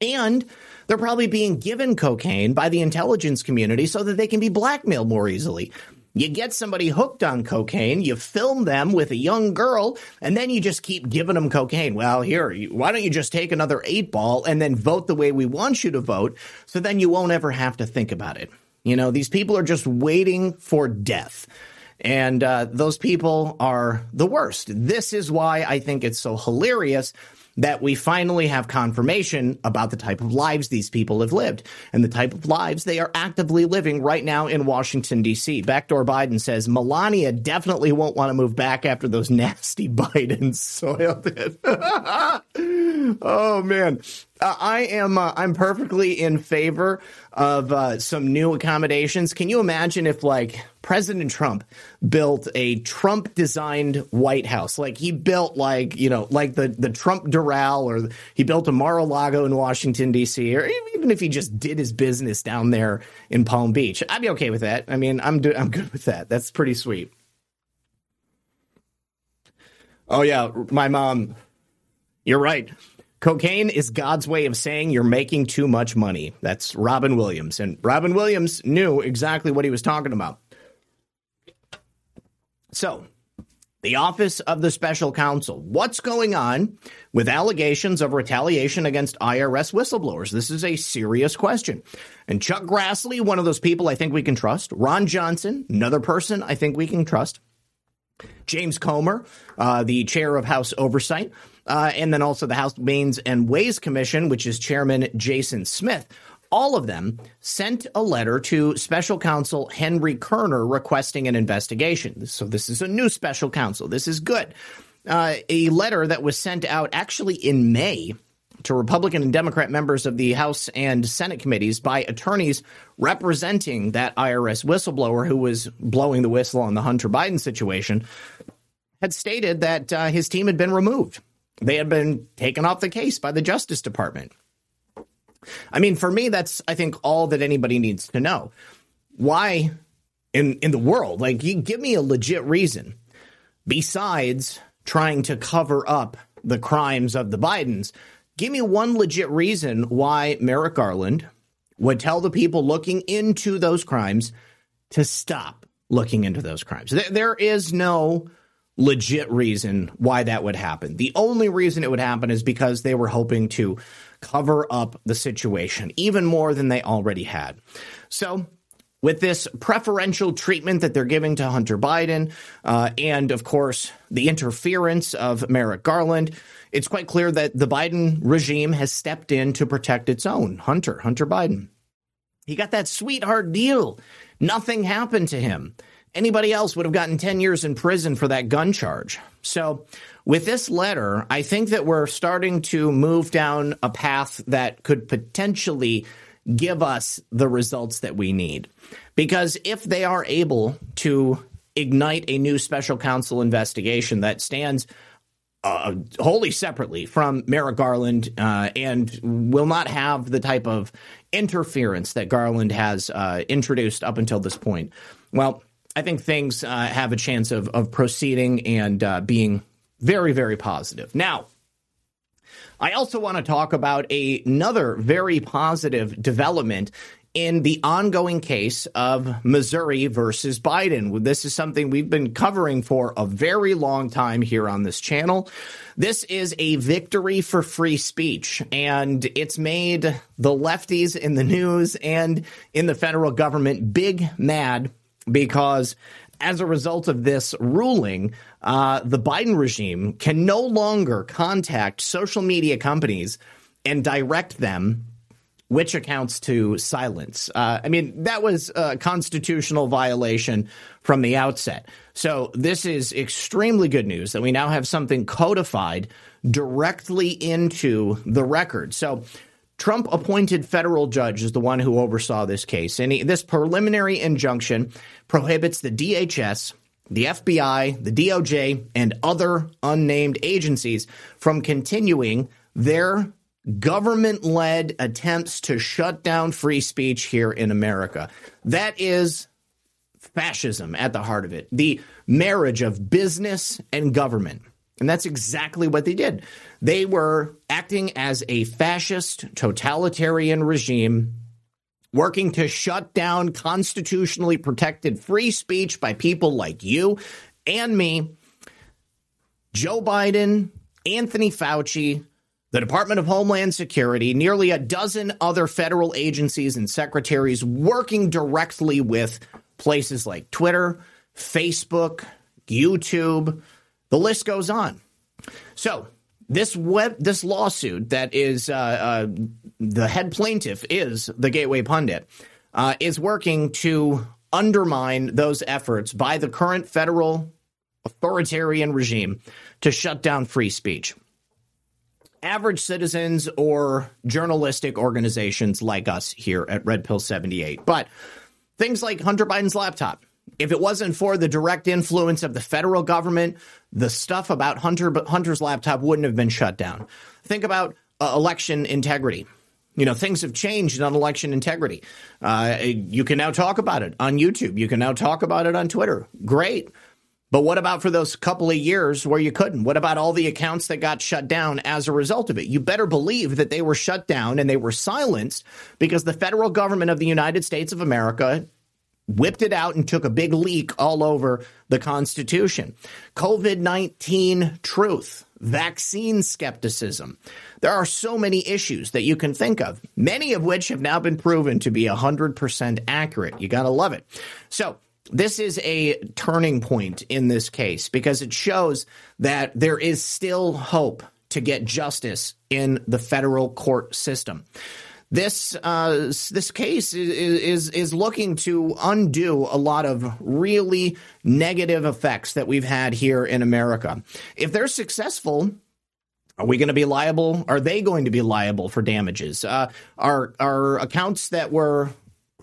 And they're probably being given cocaine by the intelligence community so that they can be blackmailed more easily. You get somebody hooked on cocaine, you film them with a young girl, and then you just keep giving them cocaine. Well, here, why don't you just take another eight ball and then vote the way we want you to vote so then you won't ever have to think about it? You know, these people are just waiting for death. And uh, those people are the worst. This is why I think it's so hilarious that we finally have confirmation about the type of lives these people have lived and the type of lives they are actively living right now in Washington, D.C. Backdoor Biden says Melania definitely won't want to move back after those nasty Bidens soiled it. oh, man. Uh, I am uh, I'm perfectly in favor of uh, some new accommodations. Can you imagine if like President Trump built a Trump designed White House? Like he built like, you know, like the the Trump Doral or he built a Mar-a-Lago in Washington D.C. or even if he just did his business down there in Palm Beach. I'd be okay with that. I mean, I'm do- I'm good with that. That's pretty sweet. Oh yeah, my mom You're right. Cocaine is God's way of saying you're making too much money. That's Robin Williams. And Robin Williams knew exactly what he was talking about. So, the Office of the Special Counsel. What's going on with allegations of retaliation against IRS whistleblowers? This is a serious question. And Chuck Grassley, one of those people I think we can trust. Ron Johnson, another person I think we can trust. James Comer, uh, the chair of House Oversight uh, and then also the House Ways and Ways Commission, which is Chairman Jason Smith. All of them sent a letter to special counsel Henry Kerner requesting an investigation. So this is a new special counsel. This is good. Uh, a letter that was sent out actually in May to Republican and Democrat members of the House and Senate committees by attorneys representing that IRS whistleblower who was blowing the whistle on the Hunter Biden situation had stated that uh, his team had been removed they had been taken off the case by the Justice Department. I mean, for me, that's, I think, all that anybody needs to know. Why in, in the world? Like, you give me a legit reason besides trying to cover up the crimes of the Bidens. Give me one legit reason why Merrick Garland would tell the people looking into those crimes to stop looking into those crimes. There, there is no legit reason why that would happen. The only reason it would happen is because they were hoping to cover up the situation even more than they already had. So, with this preferential treatment that they're giving to Hunter Biden, uh, and of course, the interference of Merrick Garland, it's quite clear that the Biden regime has stepped in to protect its own Hunter, Hunter Biden. He got that sweetheart deal. Nothing happened to him. Anybody else would have gotten 10 years in prison for that gun charge. So, with this letter, I think that we're starting to move down a path that could potentially give us the results that we need. Because if they are able to ignite a new special counsel investigation that stands uh, wholly separately from Merrick Garland uh, and will not have the type of interference that Garland has uh, introduced up until this point. Well, I think things uh, have a chance of, of proceeding and uh, being very, very positive. Now, I also want to talk about a, another very positive development in the ongoing case of Missouri versus Biden. This is something we've been covering for a very long time here on this channel. This is a victory for free speech, and it's made the lefties in the news and in the federal government big mad because as a result of this ruling, uh, the Biden regime can no longer contact social media companies and direct them which accounts to silence. Uh, I mean, that was a constitutional violation from the outset. So, this is extremely good news that we now have something codified directly into the record. So, Trump appointed federal judge is the one who oversaw this case. And he, this preliminary injunction prohibits the DHS, the FBI, the DOJ, and other unnamed agencies from continuing their government led attempts to shut down free speech here in America. That is fascism at the heart of it. The marriage of business and government. And that's exactly what they did. They were acting as a fascist, totalitarian regime, working to shut down constitutionally protected free speech by people like you and me. Joe Biden, Anthony Fauci, the Department of Homeland Security, nearly a dozen other federal agencies and secretaries working directly with places like Twitter, Facebook, YouTube, the list goes on. So, this web this lawsuit that is uh, uh, the head plaintiff is the Gateway Pundit uh, is working to undermine those efforts by the current federal authoritarian regime to shut down free speech average citizens or journalistic organizations like us here at Red Pill 78. But things like Hunter Biden's laptop, if it wasn't for the direct influence of the federal government, the stuff about Hunter Hunter's laptop wouldn't have been shut down. Think about uh, election integrity. You know, things have changed on election integrity. Uh, you can now talk about it on YouTube. You can now talk about it on Twitter. Great. But what about for those couple of years where you couldn't? What about all the accounts that got shut down as a result of it? You better believe that they were shut down and they were silenced because the federal government of the United States of America whipped it out and took a big leak all over the Constitution. COVID 19 truth, vaccine skepticism. There are so many issues that you can think of, many of which have now been proven to be 100% accurate. You got to love it. So, this is a turning point in this case because it shows that there is still hope to get justice in the federal court system. This uh, this case is, is is looking to undo a lot of really negative effects that we've had here in America. If they're successful, are we going to be liable? Are they going to be liable for damages? Uh, are are accounts that were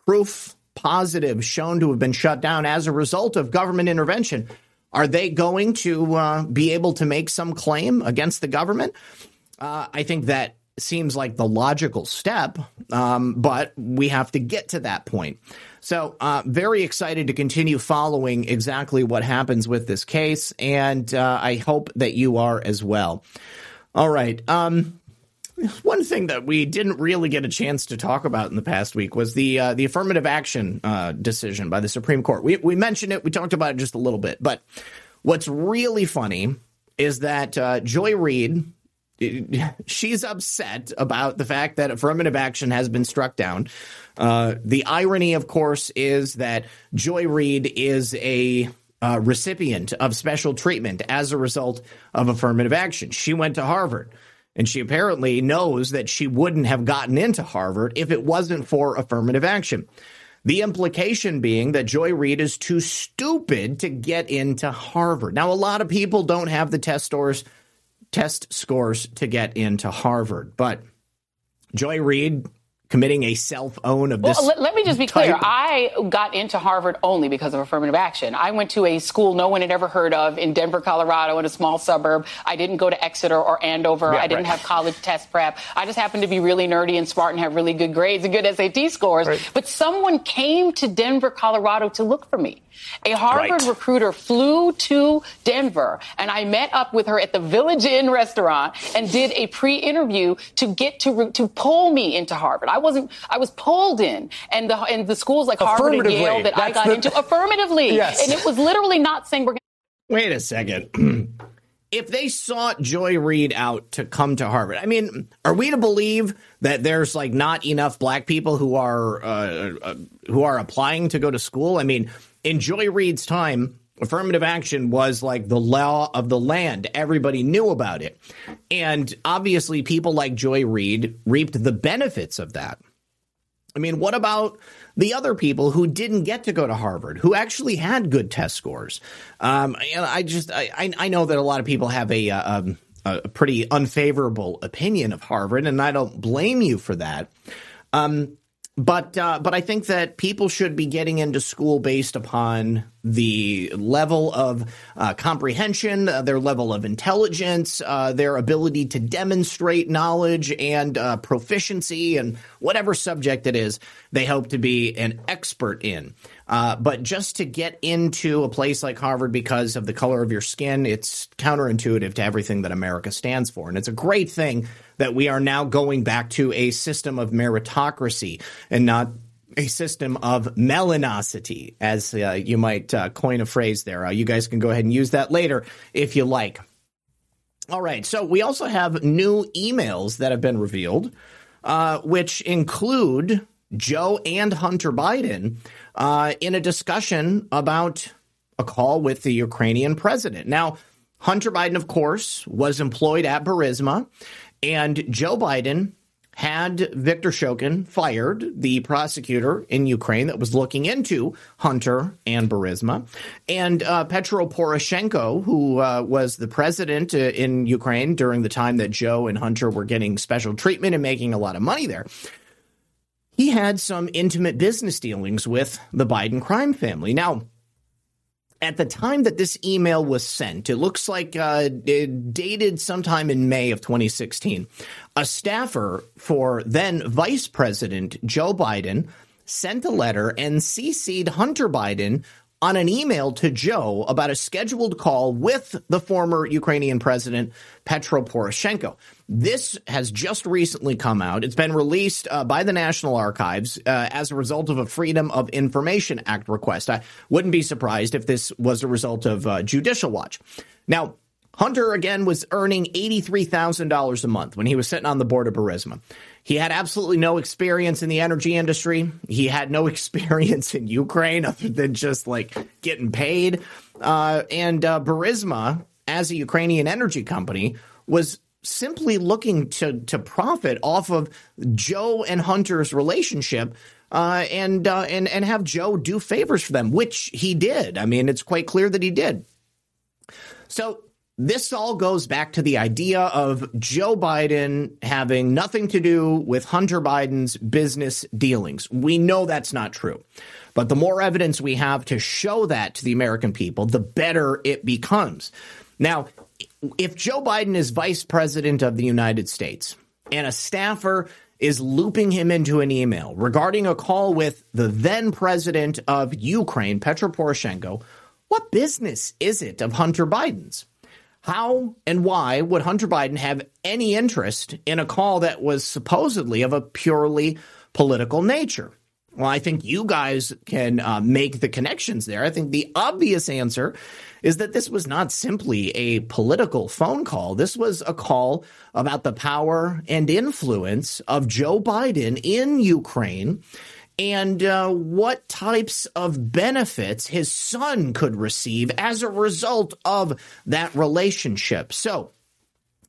proof positive shown to have been shut down as a result of government intervention. Are they going to uh, be able to make some claim against the government? Uh, I think that seems like the logical step, um, but we have to get to that point. So, uh, very excited to continue following exactly what happens with this case, and uh, I hope that you are as well. All right. Um, one thing that we didn't really get a chance to talk about in the past week was the uh, the affirmative action uh, decision by the Supreme Court. We we mentioned it, we talked about it just a little bit, but what's really funny is that uh, Joy Reid she's upset about the fact that affirmative action has been struck down. Uh, the irony, of course, is that Joy Reid is a uh, recipient of special treatment as a result of affirmative action. She went to Harvard. And she apparently knows that she wouldn't have gotten into Harvard if it wasn't for affirmative action. The implication being that Joy Reid is too stupid to get into Harvard. Now, a lot of people don't have the test scores, test scores to get into Harvard, but Joy Reid committing a self own of this. Well, let, let, me just be type. clear. I got into Harvard only because of affirmative action. I went to a school no one had ever heard of in Denver, Colorado, in a small suburb. I didn't go to Exeter or Andover. Yeah, I didn't right. have college test prep. I just happened to be really nerdy and smart and have really good grades and good SAT scores. Right. But someone came to Denver, Colorado to look for me. A Harvard right. recruiter flew to Denver, and I met up with her at the Village Inn restaurant and did a pre-interview to get to to pull me into Harvard. I wasn't. I was pulled in, and the and the schools like Harvard and Yale that I got the, into affirmatively, yes. and it was literally not saying we're. going Wait a second. if they sought Joy Reid out to come to Harvard, I mean, are we to believe that there's like not enough black people who are uh, uh, who are applying to go to school? I mean, in Joy Reid's time, affirmative action was like the law of the land. Everybody knew about it. And obviously, people like Joy Reid reaped the benefits of that. I mean, what about the other people who didn't get to go to Harvard, who actually had good test scores? Um, and I just, I, I know that a lot of people have a, uh, um, a pretty unfavorable opinion of Harvard, and I don't blame you for that. Um, but uh, but I think that people should be getting into school based upon the level of uh, comprehension, uh, their level of intelligence, uh, their ability to demonstrate knowledge and uh, proficiency and whatever subject it is they hope to be an expert in. Uh, but just to get into a place like Harvard because of the color of your skin, it's counterintuitive to everything that America stands for. And it's a great thing that we are now going back to a system of meritocracy and not a system of melanosity, as uh, you might uh, coin a phrase there. Uh, you guys can go ahead and use that later if you like. All right, so we also have new emails that have been revealed, uh, which include Joe and Hunter Biden uh, in a discussion about a call with the Ukrainian president. Now, Hunter Biden, of course, was employed at Burisma, and Joe Biden had Viktor Shokin fired, the prosecutor in Ukraine that was looking into Hunter and Burisma, and uh, Petro Poroshenko, who uh, was the president uh, in Ukraine during the time that Joe and Hunter were getting special treatment and making a lot of money there. He had some intimate business dealings with the Biden crime family. Now, at the time that this email was sent, it looks like uh, it dated sometime in May of 2016. A staffer for then Vice President Joe Biden sent a letter and CC'd Hunter Biden on an email to Joe about a scheduled call with the former Ukrainian president, Petro Poroshenko. This has just recently come out. It's been released uh, by the National Archives uh, as a result of a Freedom of Information Act request. I wouldn't be surprised if this was a result of uh, Judicial Watch. Now, Hunter again was earning $83,000 a month when he was sitting on the board of Burisma. He had absolutely no experience in the energy industry. He had no experience in Ukraine other than just like getting paid. Uh, and uh, Burisma, as a Ukrainian energy company, was simply looking to to profit off of Joe and Hunter's relationship. Uh, and uh, and and have Joe do favors for them, which he did. I mean, it's quite clear that he did. So this all goes back to the idea of Joe Biden having nothing to do with Hunter Biden's business dealings. We know that's not true. But the more evidence we have to show that to the American people, the better it becomes. Now, if Joe Biden is vice president of the United States and a staffer is looping him into an email regarding a call with the then president of Ukraine, Petro Poroshenko, what business is it of Hunter Biden's? How and why would Hunter Biden have any interest in a call that was supposedly of a purely political nature? Well, I think you guys can uh, make the connections there. I think the obvious answer is that this was not simply a political phone call. This was a call about the power and influence of Joe Biden in Ukraine and uh, what types of benefits his son could receive as a result of that relationship. So,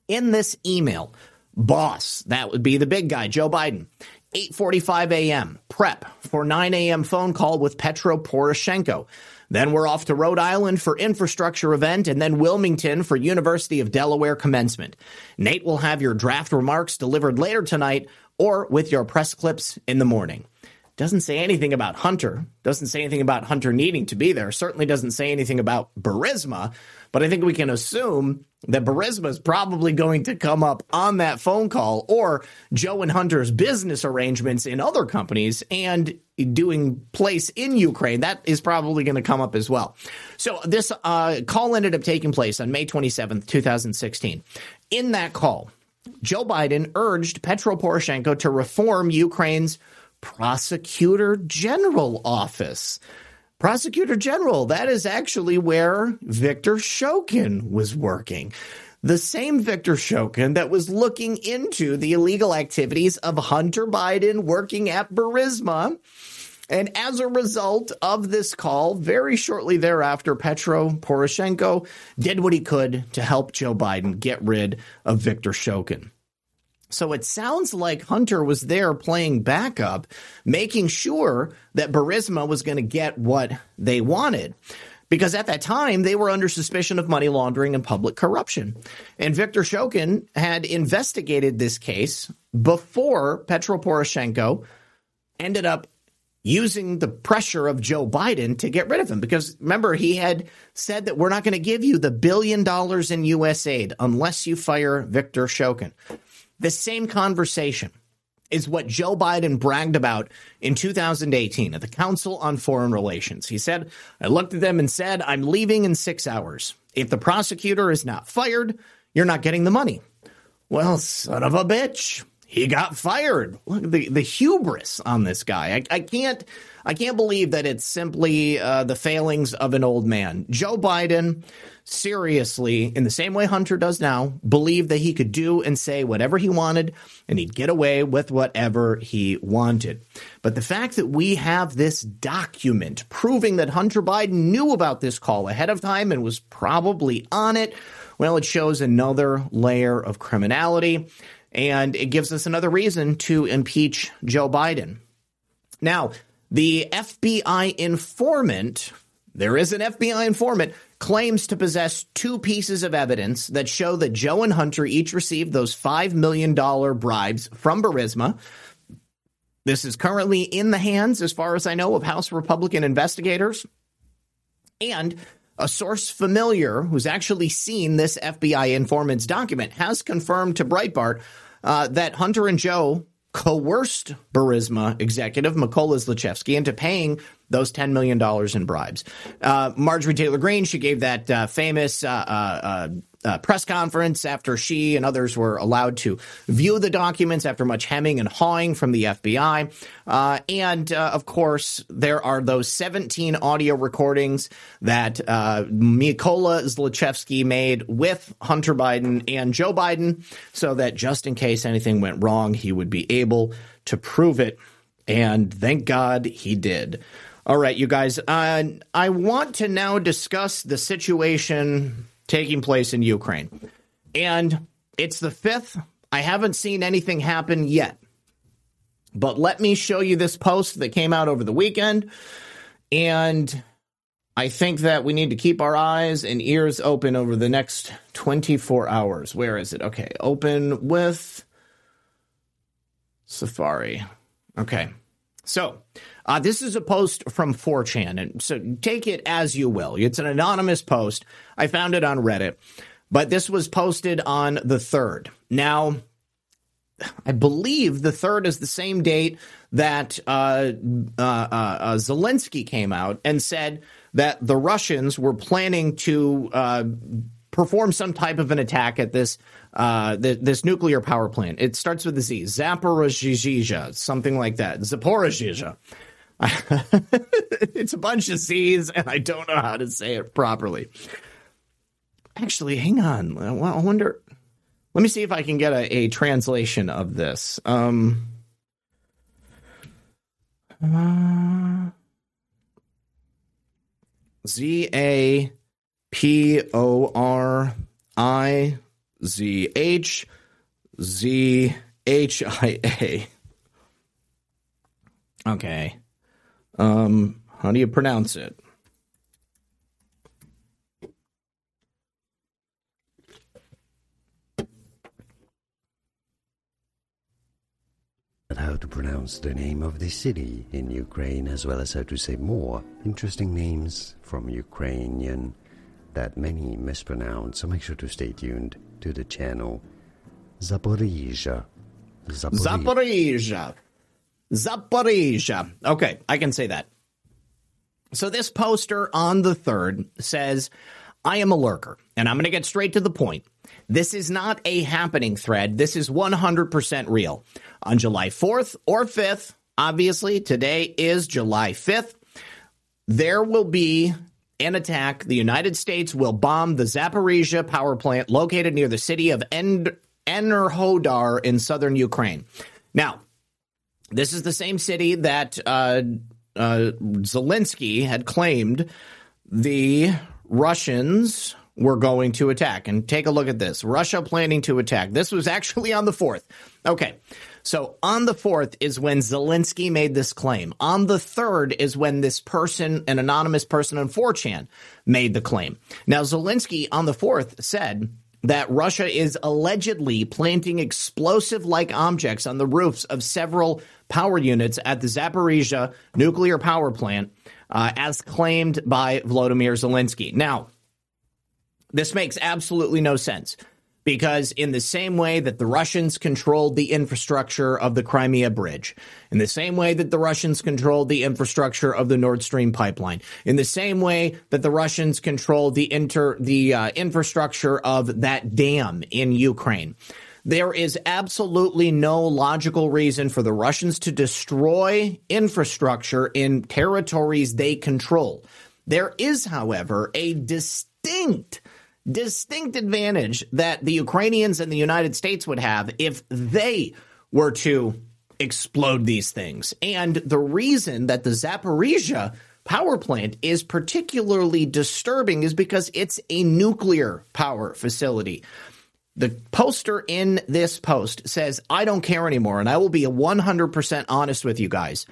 in this email, boss, that would be the big guy, Joe Biden. 8:45 a.m. prep for 9 a.m. phone call with Petro Poroshenko. Then we're off to Rhode Island for infrastructure event and then Wilmington for University of Delaware commencement. Nate will have your draft remarks delivered later tonight or with your press clips in the morning. Doesn't say anything about Hunter. Doesn't say anything about Hunter needing to be there. Certainly doesn't say anything about Burisma. But I think we can assume that Burisma is probably going to come up on that phone call or Joe and Hunter's business arrangements in other companies and doing place in Ukraine. That is probably going to come up as well. So this uh, call ended up taking place on May 27th, 2016. In that call, Joe Biden urged Petro Poroshenko to reform Ukraine's prosecutor general office. Prosecutor general, that is actually where Victor Shokin was working. The same Victor Shokin that was looking into the illegal activities of Hunter Biden working at Burisma. And as a result of this call, very shortly thereafter, Petro Poroshenko did what he could to help Joe Biden get rid of Viktor Shokin. So it sounds like Hunter was there playing backup, making sure that Burisma was going to get what they wanted. Because at that time, they were under suspicion of money laundering and public corruption. And Viktor Shokin had investigated this case before Petro Poroshenko ended up using the pressure of Joe Biden to get rid of him. Because remember, he had said that we're not going to give you the billion dollars in U.S. aid unless you fire Victor Shokin. The same conversation is what Joe Biden bragged about in 2018 at the Council on Foreign Relations. He said, I looked at them and said, I'm leaving in six hours. If the prosecutor is not fired, you're not getting the money. Well, son of a bitch. He got fired. Look the the hubris on this guy. I, I can't I can't believe that it's simply uh, the failings of an old man. Joe Biden seriously, in the same way Hunter does now, believed that he could do and say whatever he wanted and he'd get away with whatever he wanted. But the fact that we have this document proving that Hunter Biden knew about this call ahead of time and was probably on it, well, it shows another layer of criminality and it gives us another reason to impeach Joe Biden. Now, the FBI informant, there is an FBI informant claims to possess two pieces of evidence that show that Joe and Hunter each received those $5 million bribes from Burisma. This is currently in the hands, as far as I know, of House Republican investigators. And a source familiar who's actually seen this FBI informant's document has confirmed to Breitbart uh, that Hunter and Joe coerced Burisma executive Mykola Zlochevsky into paying those $10 million in bribes. Uh, Marjorie Taylor Greene, she gave that uh, famous uh, uh, uh uh, press conference after she and others were allowed to view the documents after much hemming and hawing from the FBI. And of course, there are those 17 audio recordings that Mykola Zlochevsky made with Hunter Biden and Joe Biden so that just in case anything went wrong, he would be able to prove it. And thank God he did. All right, you guys, uh, I want to now discuss the situation taking place in Ukraine. And it's the fifth. I haven't seen anything happen yet. But let me show you this post that came out over the weekend. And I think that we need to keep our eyes and ears open over the next 24 hours. Where is it? Okay, open with Safari. Okay. So, uh, this is a post from 4chan, and so take it as you will. It's an anonymous post. I found it on Reddit, but this was posted on the 3rd. Now, I believe the 3rd is the same date that uh, uh, uh, uh, Zelensky came out and said that the Russians were planning to uh, perform some type of an attack at this uh, this nuclear power plant. It starts with a Z, Zaporizhzhia, something like that. Zaporizhzhia. it's a bunch of C's, and I don't know how to say it properly. Actually, hang on. I wonder. Let me see if I can get a, a translation of this. Um, uh, Z A P O R I Z H Z H I A. Okay. Um, how do you pronounce it? how to pronounce the name of the city in Ukraine, as well as how to say more interesting names from Ukrainian that many mispronounce. So make sure to stay tuned to the channel. Zaporizhia. Zaporizhia. Zaporizhia. Okay, I can say that. So this poster on the third says, I am a lurker, and I'm going to get straight to the point. This is not a happening thread. This is 100% real. On July 4th or 5th, obviously, today is July 5th, there will be an attack. The United States will bomb the Zaporizhia power plant located near the city of en- Enerhodar in southern Ukraine. Now, this is the same city that uh, uh, Zelensky had claimed the Russians were going to attack. And take a look at this Russia planning to attack. This was actually on the 4th. Okay. So on the 4th is when Zelensky made this claim. On the 3rd is when this person, an anonymous person on 4chan, made the claim. Now, Zelensky on the 4th said, that Russia is allegedly planting explosive like objects on the roofs of several power units at the Zaporizhia nuclear power plant, uh, as claimed by Volodymyr Zelensky. Now, this makes absolutely no sense because in the same way that the Russians controlled the infrastructure of the Crimea Bridge, in the same way that the Russians controlled the infrastructure of the Nord Stream pipeline, in the same way that the Russians controlled the inter the uh, infrastructure of that dam in Ukraine. There is absolutely no logical reason for the Russians to destroy infrastructure in territories they control. There is, however, a distinct distinct advantage that the Ukrainians and the United States would have if they were to explode these things. And the reason that the Zaporizhia power plant is particularly disturbing is because it's a nuclear power facility. The poster in this post says, I don't care anymore. And I will be 100% honest with you guys.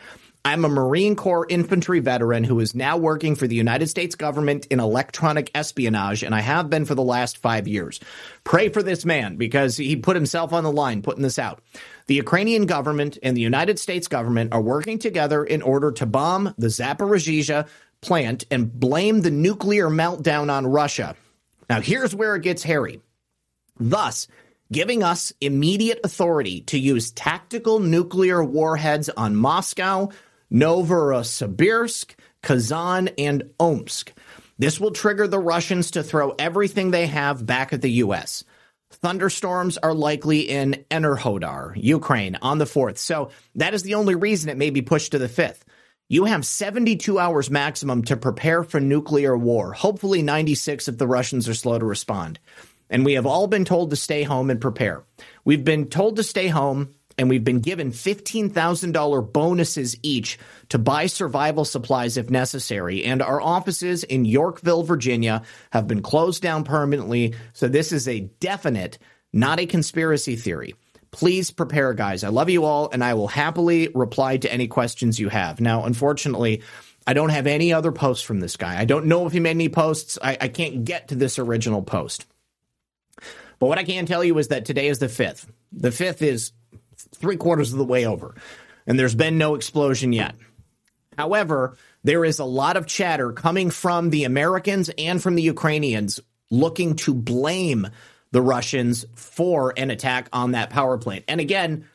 I'm a Marine Corps infantry veteran who is now working for the United States government in electronic espionage, and I have been for the last five years. Pray for this man because he put himself on the line putting this out. The Ukrainian government and the United States government are working together in order to bomb the Zaporizhia plant and blame the nuclear meltdown on Russia. Now, here's where it gets hairy. Thus, giving us immediate authority to use tactical nuclear warheads on Moscow, Novosibirsk, Kazan, and Omsk. This will trigger the Russians to throw everything they have back at the U.S. Thunderstorms are likely in Enerhodar, Ukraine, on the 4th. So that is the only reason it may be pushed to the 5th. You have 72 hours maximum to prepare for nuclear war, hopefully 96 if the Russians are slow to respond. And we have all been told to stay home and prepare. We've been told to stay home and we've been given $15,000 bonuses each to buy survival supplies if necessary. And our offices in Yorkville, Virginia have been closed down permanently. So this is a definite, not a conspiracy theory. Please prepare, guys. I love you all, and I will happily reply to any questions you have. Now, unfortunately, I don't have any other posts from this guy. I don't know if he made any posts. I, I can't get to this original post. But what I can tell you is that today is the 5th. The 5th is three quarters of the way over, and there's been no explosion yet. However, there is a lot of chatter coming from the Americans and from the Ukrainians looking to blame the Russians for an attack on that power plant. And again,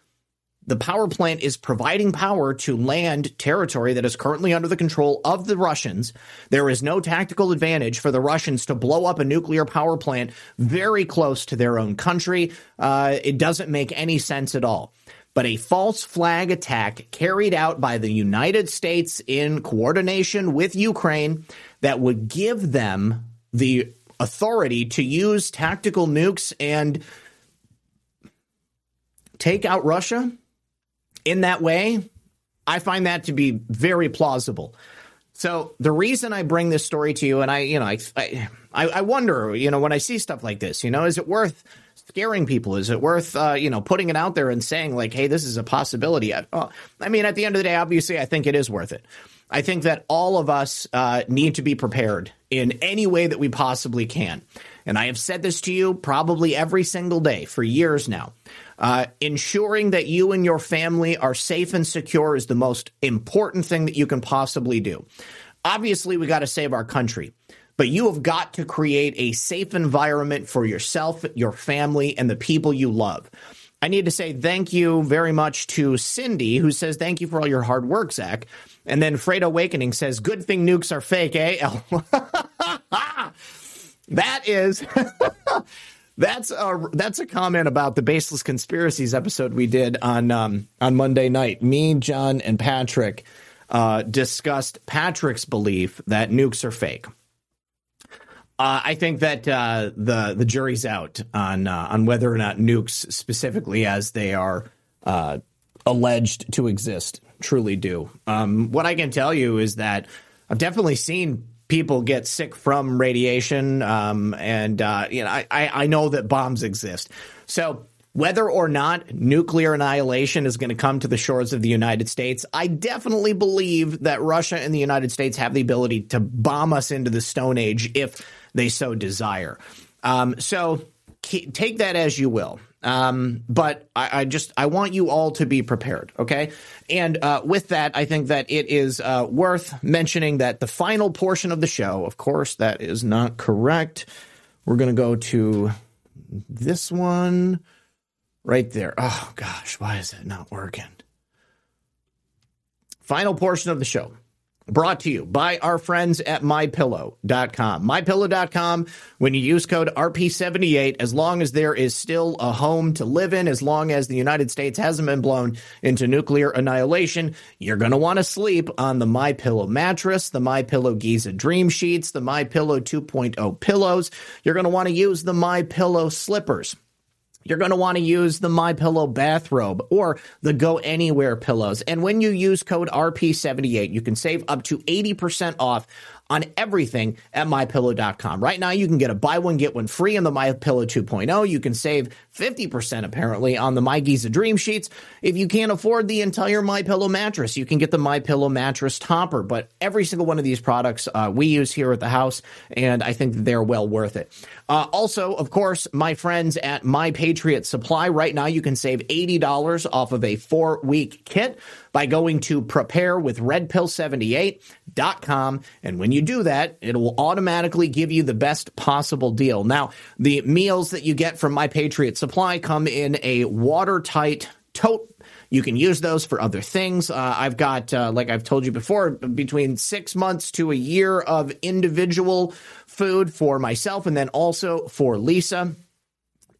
the power plant is providing power to land territory that is currently under the control of the Russians. There is no tactical advantage for the Russians to blow up a nuclear power plant very close to their own country. Uh, it doesn't make any sense at all. But a false flag attack carried out by the United States in coordination with Ukraine that would give them the authority to use tactical nukes and take out Russia in that way, I find that to be very plausible. So the reason I bring this story to you, and I, you know, I, I, I wonder, you know, when I see stuff like this, you know, is it worth scaring people? Is it worth, uh, you know, putting it out there and saying like, hey, this is a possibility? I, uh, I mean, at the end of the day, obviously, I think it is worth it. I think that all of us uh, need to be prepared in any way that we possibly can. And I have said this to you probably every single day for years now. Uh, ensuring that you and your family are safe and secure is the most important thing that you can possibly do. Obviously, we got to save our country, but you have got to create a safe environment for yourself, your family, and the people you love. I need to say thank you very much to Cindy, who says, Thank you for all your hard work, Zak. And then Freight Awakening says, Good thing nukes are fake, eh? that is. That's a that's a comment about the baseless conspiracies episode we did on um, on Monday night. Me, John, and Patrick uh, discussed Patrick's belief that nukes are fake. Uh, I think that uh, the the jury's out on uh, on whether or not nukes, specifically as they are uh, alleged to exist, truly do. Um, what I can tell you is that I've definitely seen people get sick from radiation. Um, and, uh, you know, I, I know that bombs exist. So whether or not nuclear annihilation is going to come to the shores of the United States, I definitely believe that Russia and the United States have the ability to bomb us into the Stone Age if they so desire. Um, so take that as you will. Um, but I, I, just I want you all to be prepared, okay? And uh, with that, I think that it is uh, worth mentioning that the final portion of the show, of course, that is not correct. We're to go to this one right there. Oh gosh, why is that not working? Final portion of the show brought to you by our friends at mypillow.com. Mypillow.com, when you use code RP78, as long as there is still a home to live in, as long as the United States hasn't been blown into nuclear annihilation, you're going to want to sleep on the MyPillow mattress, the MyPillow Giza Dream Sheets, the MyPillow 2.0 pillows. You're going to want to use the MyPillow slippers you're going to want to use the My Pillow bathrobe or the Go Anywhere pillows. And when you use code RP78, you can save up to 80% off on everything at mypillow.com. Right now, you can get a buy one, get one free on the My Pillow 2.0. You can save 50% apparently on the My Giza Dream Sheets. If you can't afford the entire My Pillow mattress, you can get the My Pillow mattress topper. But every single one of these products uh, we use here at the house, and I think they're well worth it. Uh, also, of course, my friends at My Patriot Supply, right now you can save $80 off of a four week kit by going to preparewithredpill78.com. And when you do that, it will automatically give you the best possible deal. Now, the meals that you get from My Patriot Supply come in a watertight tote you can use those for other things. Uh, I've got, uh, like I've told you before, between six months to a year of individual food for myself and then also for Lisa.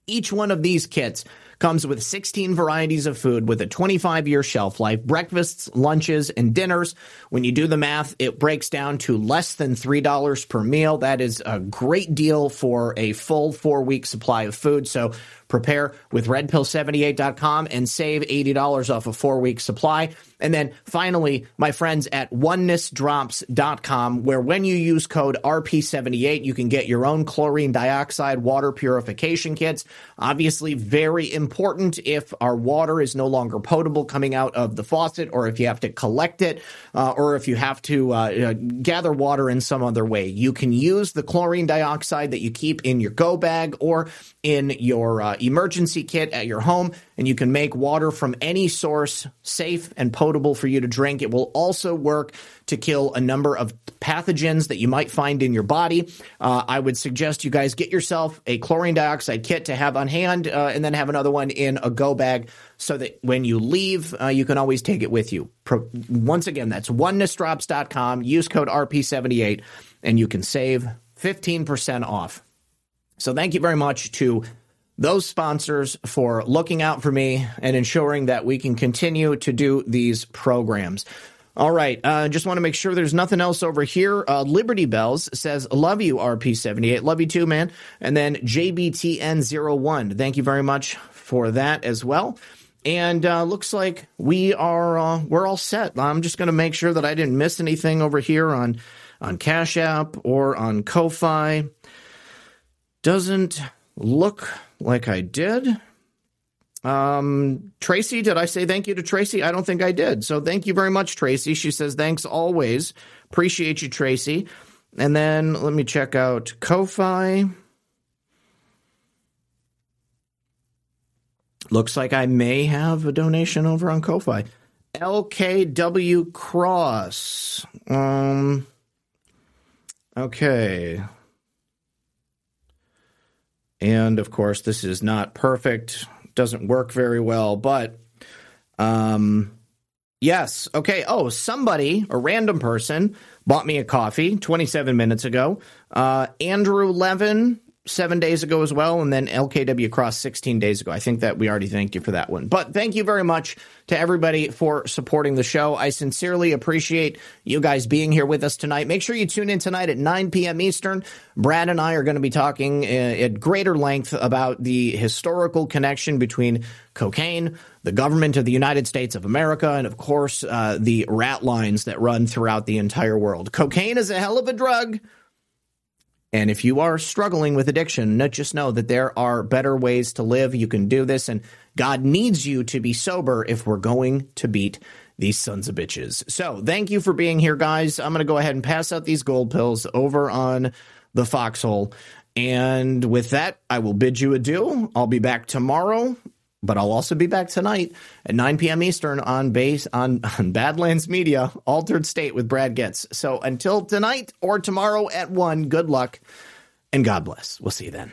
Each one of these kits Comes with 16 varieties of food with a 25 year shelf life, breakfasts, lunches, and dinners. When you do the math, it breaks down to less than $3 per meal. That is a great deal for a full four week supply of food. So prepare with redpill78.com and save $80 off a four week supply. And then finally, my friends at onenessdrops.com, where when you use code RP78, you can get your own chlorine dioxide water purification kits. Obviously, very important if our water is no longer potable coming out of the faucet, or if you have to collect it, uh, or if you have to uh, uh, gather water in some other way. You can use the chlorine dioxide that you keep in your go bag or in your uh, emergency kit at your home, and you can make water from any source safe and potable for you to drink. It will also work to kill a number of pathogens that you might find in your body. Uh, I would suggest you guys get yourself a chlorine dioxide kit to have on hand, uh, and then have another one in a go bag so that when you leave, uh, you can always take it with you. Pro- once again, that's onenessdrops.com. Use code RP78, and you can save 15% off. So thank you very much to those sponsors for looking out for me and ensuring that we can continue to do these programs. All right. Uh, just want to make sure there's nothing else over here. Uh, Liberty Bells says, Love you, RP78. Love you too, man. And then JBTN01. Thank you very much for that as well. And uh, looks like we are uh, we're all set. I'm just going to make sure that I didn't miss anything over here on on Cash App or on Ko-fi. Doesn't look like I did. Um, Tracy, did I say thank you to Tracy? I don't think I did. So thank you very much, Tracy. She says thanks always. Appreciate you, Tracy. And then let me check out Ko-fi. Looks like I may have a donation over on Ko-fi. LKW Cross. Um. Okay. And of course, this is not perfect, doesn't work very well, but um, yes. Okay. Oh, somebody, a random person, bought me a coffee 27 minutes ago. Uh, Andrew Levin seven days ago as well, and then LKW Cross 16 days ago. I think that we already thanked you for that one. But thank you very much to everybody for supporting the show. I sincerely appreciate you guys being here with us tonight. Make sure you tune in tonight at 9 p.m. Eastern. Brad and I are going to be talking uh, at greater length about the historical connection between cocaine, the government of the United States of America, and of course, uh, the rat lines that run throughout the entire world. Cocaine is a hell of a drug. And if you are struggling with addiction, just know that there are better ways to live. You can do this, and God needs you to be sober if we're going to beat these sons of bitches. So, thank you for being here, guys. I'm going to go ahead and pass out these gold pills over on the foxhole. And with that, I will bid you adieu. I'll be back tomorrow, but I'll also be back tonight at 9 p.m. Eastern on base on, on Badlands Media, Altered State with Brad Getz. So until tonight or tomorrow at 1, good luck and God bless. We'll see you then.